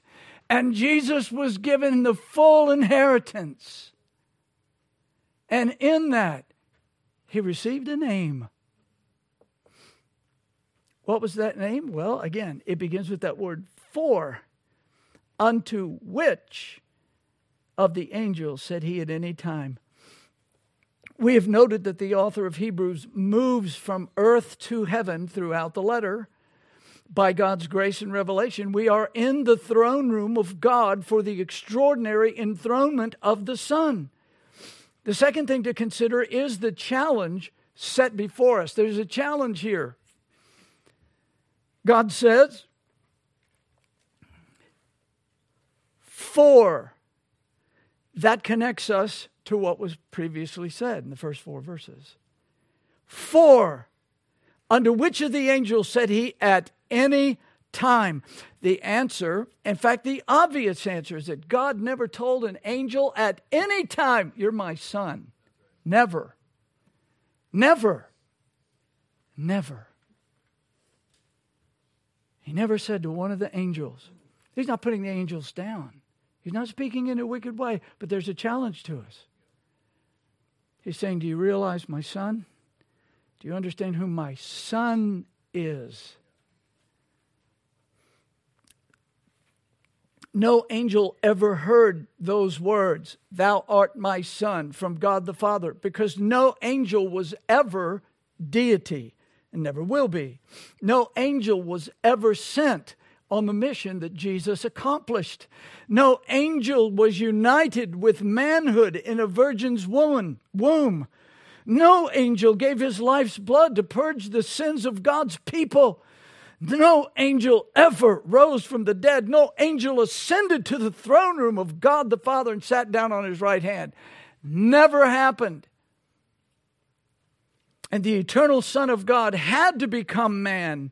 and Jesus was given the full inheritance. And in that, he received a name. What was that name? Well, again, it begins with that word for. Unto which of the angels said he at any time? We have noted that the author of Hebrews moves from earth to heaven throughout the letter. By God's grace and revelation, we are in the throne room of God for the extraordinary enthronement of the Son. The second thing to consider is the challenge set before us. There's a challenge here. God says, for. That connects us to what was previously said in the first four verses. For, under which of the angels said he at any time? The answer, in fact, the obvious answer is that God never told an angel at any time, You're my son. Never. Never. Never. He never said to one of the angels, He's not putting the angels down. He's not speaking in a wicked way, but there's a challenge to us. He's saying, Do you realize my son? Do you understand who my son is? No angel ever heard those words, Thou art my son, from God the Father, because no angel was ever deity and never will be. No angel was ever sent on the mission that Jesus accomplished. No angel was united with manhood in a virgin's woman, womb. No angel gave his life's blood to purge the sins of God's people. No angel ever rose from the dead. No angel ascended to the throne room of God the Father and sat down on his right hand. Never happened. And the eternal Son of God had to become man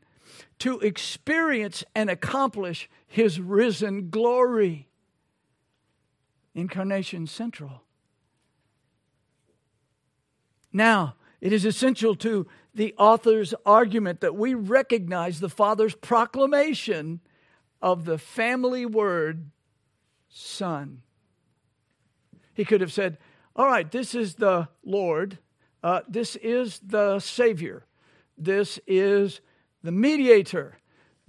to experience and accomplish his risen glory. Incarnation Central. Now, It is essential to the author's argument that we recognize the Father's proclamation of the family word, Son. He could have said, All right, this is the Lord, uh, this is the Savior, this is the mediator.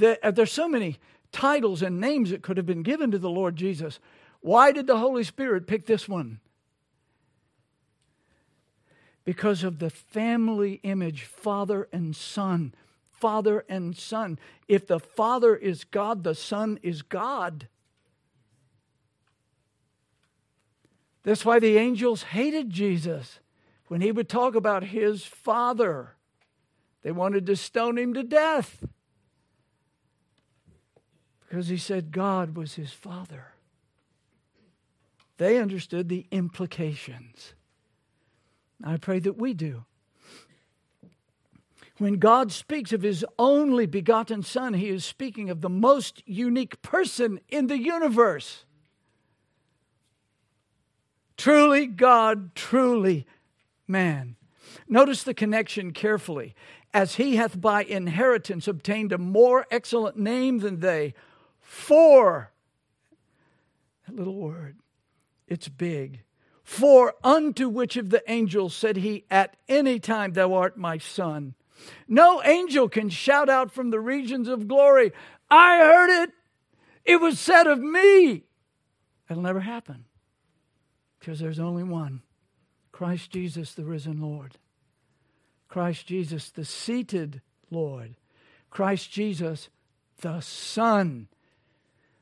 Uh, there's so many titles and names that could have been given to the Lord Jesus. Why did the Holy Spirit pick this one? Because of the family image, father and son. Father and son. If the Father is God, the Son is God. That's why the angels hated Jesus when he would talk about his Father. They wanted to stone him to death because he said God was his Father. They understood the implications. I pray that we do. When God speaks of his only begotten Son, he is speaking of the most unique person in the universe. Truly God, truly man. Notice the connection carefully. As he hath by inheritance obtained a more excellent name than they, for, that little word, it's big. For unto which of the angels said he, At any time thou art my son? No angel can shout out from the regions of glory, I heard it. It was said of me. That'll never happen because there's only one Christ Jesus, the risen Lord. Christ Jesus, the seated Lord. Christ Jesus, the Son.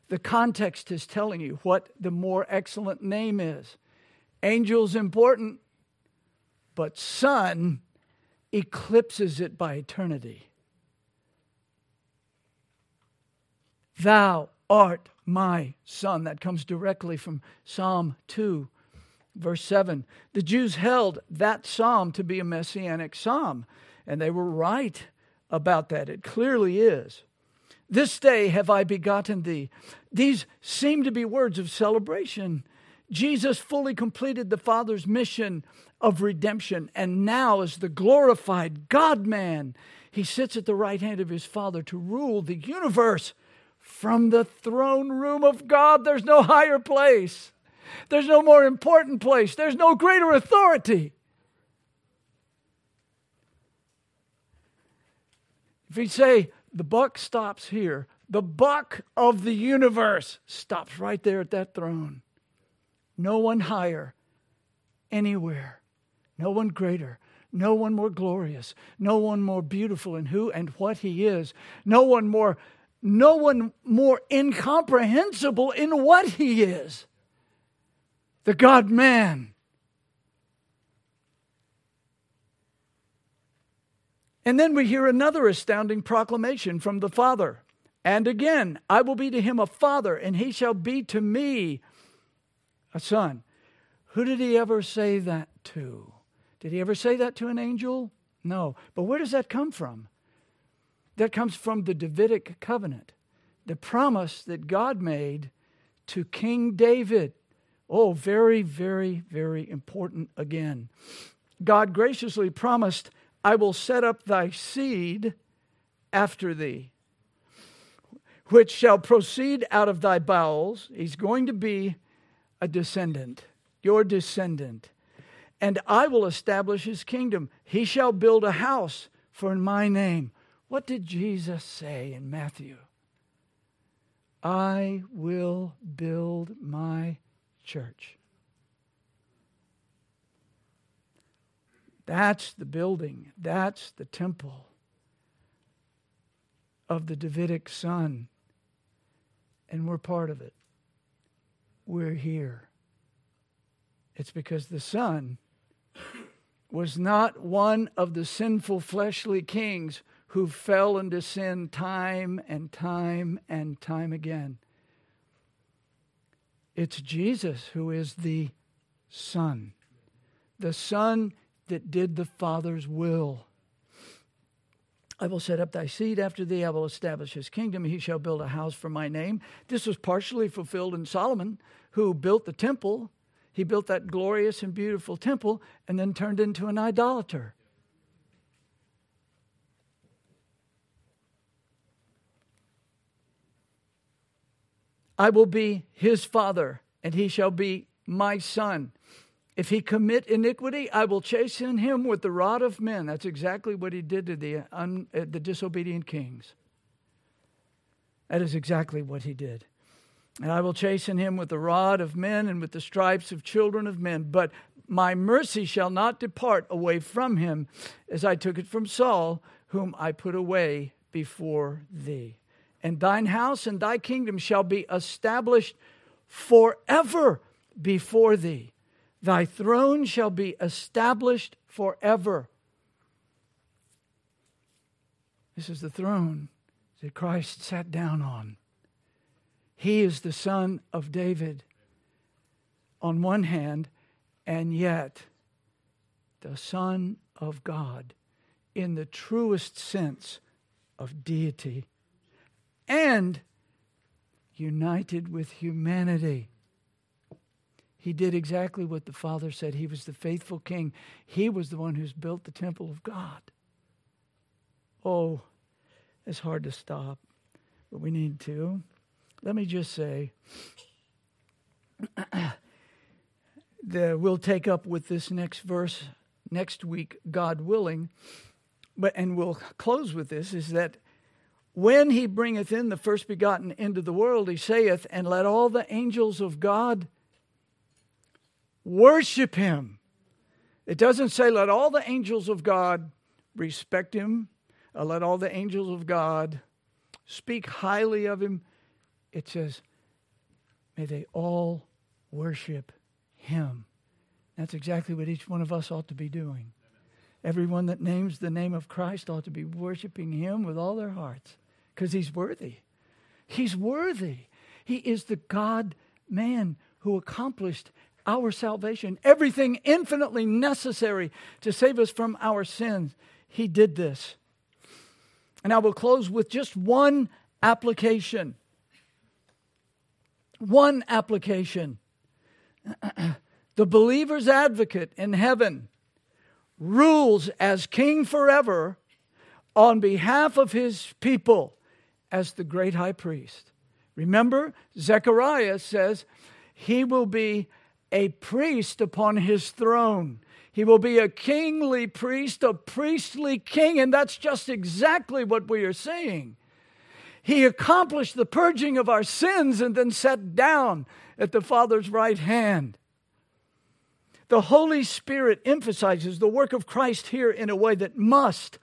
The context is telling you what the more excellent name is. Angel's important, but Son eclipses it by eternity. Thou art my son. That comes directly from Psalm 2, verse 7. The Jews held that psalm to be a messianic psalm, and they were right about that. It clearly is. This day have I begotten thee. These seem to be words of celebration. Jesus fully completed the Father's mission of redemption, and now, as the glorified God man, he sits at the right hand of his Father to rule the universe from the throne room of God. There's no higher place, there's no more important place, there's no greater authority. If we say the buck stops here, the buck of the universe stops right there at that throne. No one higher anywhere, no one greater, no one more glorious, no one more beautiful in who and what he is, no one more no one more incomprehensible in what he is. The God man. And then we hear another astounding proclamation from the Father. And again, I will be to him a father, and he shall be to me a son. Who did he ever say that to? Did he ever say that to an angel? No. But where does that come from? That comes from the Davidic covenant, the promise that God made to King David. Oh, very, very, very important again. God graciously promised, I will set up thy seed after thee, which shall proceed out of thy bowels. He's going to be a descendant, your descendant. And I will establish his kingdom. He shall build a house for my name. What did Jesus say in Matthew? I will build my church. That's the building, that's the temple of the Davidic son. And we're part of it we're here. It's because the Son was not one of the sinful fleshly kings who fell into sin time and time and time again. It's Jesus who is the Son, the Son that did the Father's will. I will set up thy seed after thee. I will establish his kingdom. He shall build a house for my name. This was partially fulfilled in Solomon, who built the temple. He built that glorious and beautiful temple and then turned into an idolater. I will be his father, and he shall be my son. If he commit iniquity, I will chasten him with the rod of men. That's exactly what he did to the, un, uh, the disobedient kings. That is exactly what he did. And I will chasten him with the rod of men and with the stripes of children of men. But my mercy shall not depart away from him, as I took it from Saul, whom I put away before thee. And thine house and thy kingdom shall be established forever before thee. Thy throne shall be established forever. This is the throne that Christ sat down on. He is the son of David on one hand, and yet the Son of God in the truest sense of deity and united with humanity. He did exactly what the Father said. He was the faithful king. He was the one who's built the temple of God. Oh, it's hard to stop, but we need to. Let me just say that we'll take up with this next verse next week, God willing. But and we'll close with this is that when he bringeth in the first begotten into the world, he saith, and let all the angels of God Worship him. It doesn't say, let all the angels of God respect him, let all the angels of God speak highly of him. It says, may they all worship him. That's exactly what each one of us ought to be doing. Everyone that names the name of Christ ought to be worshiping him with all their hearts because he's worthy. He's worthy. He is the God man who accomplished our salvation, everything infinitely necessary to save us from our sins. He did this. And I will close with just one application. One application. the believer's advocate in heaven rules as king forever on behalf of his people as the great high priest. Remember, Zechariah says he will be a priest upon his throne. He will be a kingly priest, a priestly king, and that's just exactly what we are saying. He accomplished the purging of our sins and then sat down at the Father's right hand. The Holy Spirit emphasizes the work of Christ here in a way that must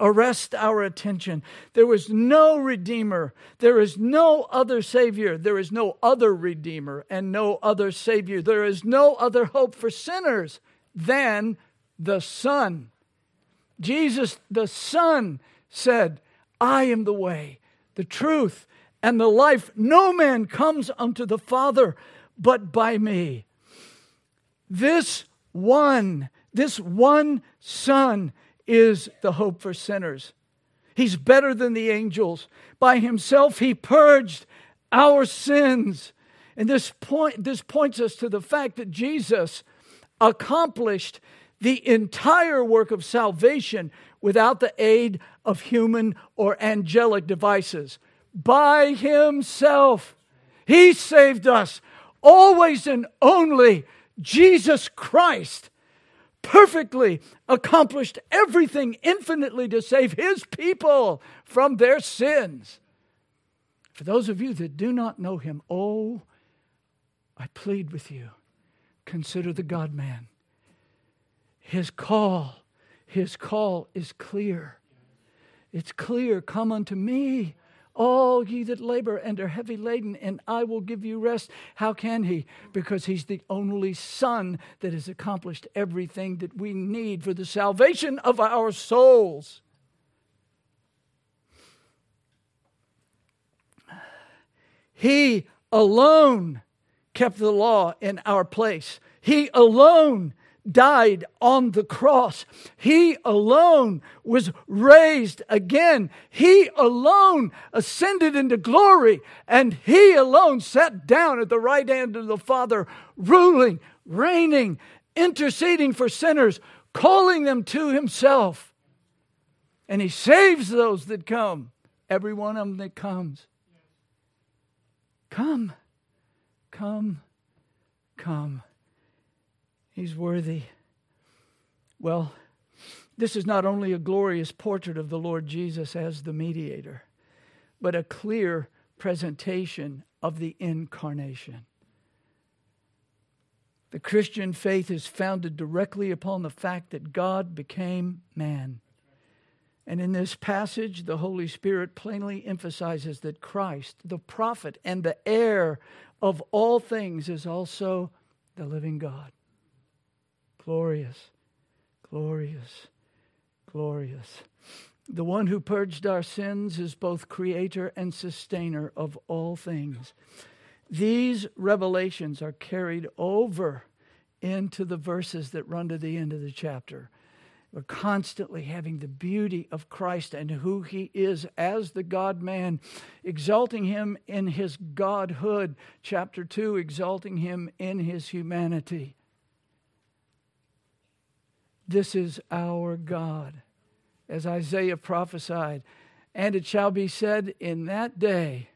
arrest our attention. There is no Redeemer. There is no other Savior. There is no other Redeemer and no other Savior. There is no other hope for sinners than the Son. Jesus, the Son, said, I am the way, the truth, and the life. No man comes unto the Father but by me. This one, this one Son, is the hope for sinners. He's better than the angels. By himself, he purged our sins. And this, point, this points us to the fact that Jesus accomplished the entire work of salvation without the aid of human or angelic devices. By himself, he saved us, always and only Jesus Christ perfectly accomplished everything infinitely to save his people from their sins. For those of you that do not know him, oh, I plead with you consider the God man. His call, his call is clear. It's clear. Come unto me, all ye that labor and are heavy laden, and I will give you rest. How can he? Because he's the only Son that has accomplished everything that we need for the salvation of our souls. He alone kept the law in our place. He alone died on the cross. He alone was raised again. He alone ascended into glory. And He alone sat down at the right hand of the Father, ruling, reigning, interceding for sinners, calling them to Himself. And He saves those that come, every one of them that comes. Come, come, come. He's worthy. Well, this is not only a glorious portrait of the Lord Jesus as the mediator, but a clear presentation of the incarnation. The Christian faith is founded directly upon the fact that God became man. And in this passage, the Holy Spirit plainly emphasizes that Christ, the prophet and the heir of all things, is also the living God. Glorious, glorious, glorious. The one who purged our sins is both creator and sustainer of all things. These revelations are carried over into the verses that run to the end of the chapter. We're constantly having the beauty of Christ and who he is as the God man, exalting him in his godhood. Chapter 2, exalting him in his humanity. This is our God, as Isaiah prophesied. And it shall be said in that day,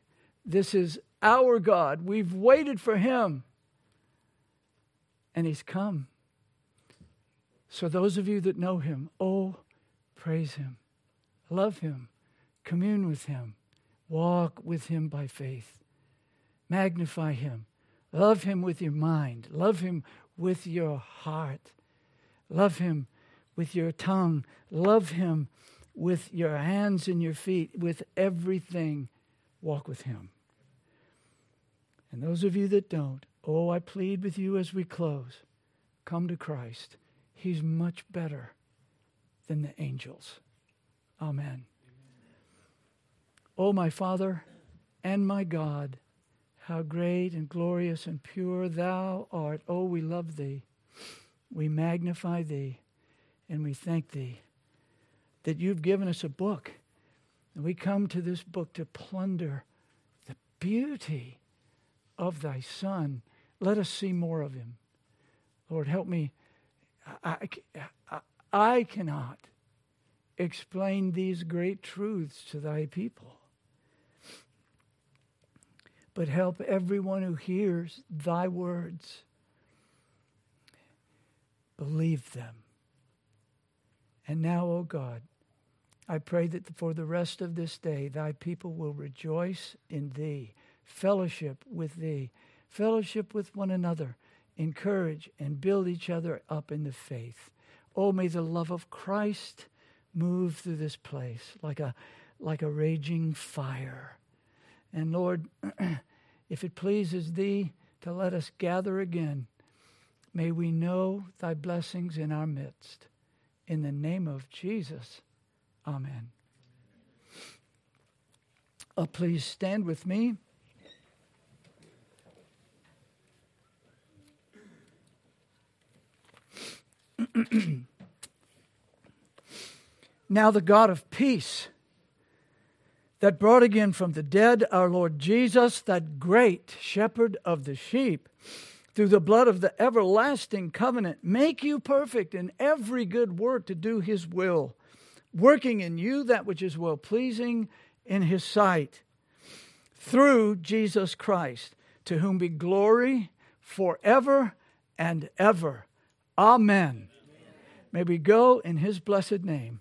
This is our God. We've waited for him, and he's come. So, those of you that know him, oh, praise him, love him, commune with him, walk with him by faith, magnify him, love him with your mind, love him with your heart, love him with your tongue, love him with your hands and your feet, with everything. Walk with him. And those of you that don't, oh, I plead with you as we close come to Christ. He's much better than the angels. Amen. O oh, my Father and my God, how great and glorious and pure thou art. Oh, we love thee. We magnify thee and we thank thee that you've given us a book. And we come to this book to plunder the beauty of thy Son. Let us see more of him. Lord, help me. I, I, I cannot explain these great truths to thy people. But help everyone who hears thy words believe them. And now, O oh God, I pray that for the rest of this day, thy people will rejoice in thee fellowship with thee, fellowship with one another, encourage and build each other up in the faith. Oh, may the love of Christ move through this place like a, like a raging fire. And Lord, if it pleases thee to let us gather again, may we know thy blessings in our midst. In the name of Jesus, amen. Uh, please stand with me. now the God of peace that brought again from the dead our Lord Jesus, that great shepherd of the sheep, through the blood of the everlasting covenant, make you perfect in every good work to do his will, working in you that which is well pleasing in his sight, through Jesus Christ, to whom be glory forever and ever. Amen. May we go in his blessed name.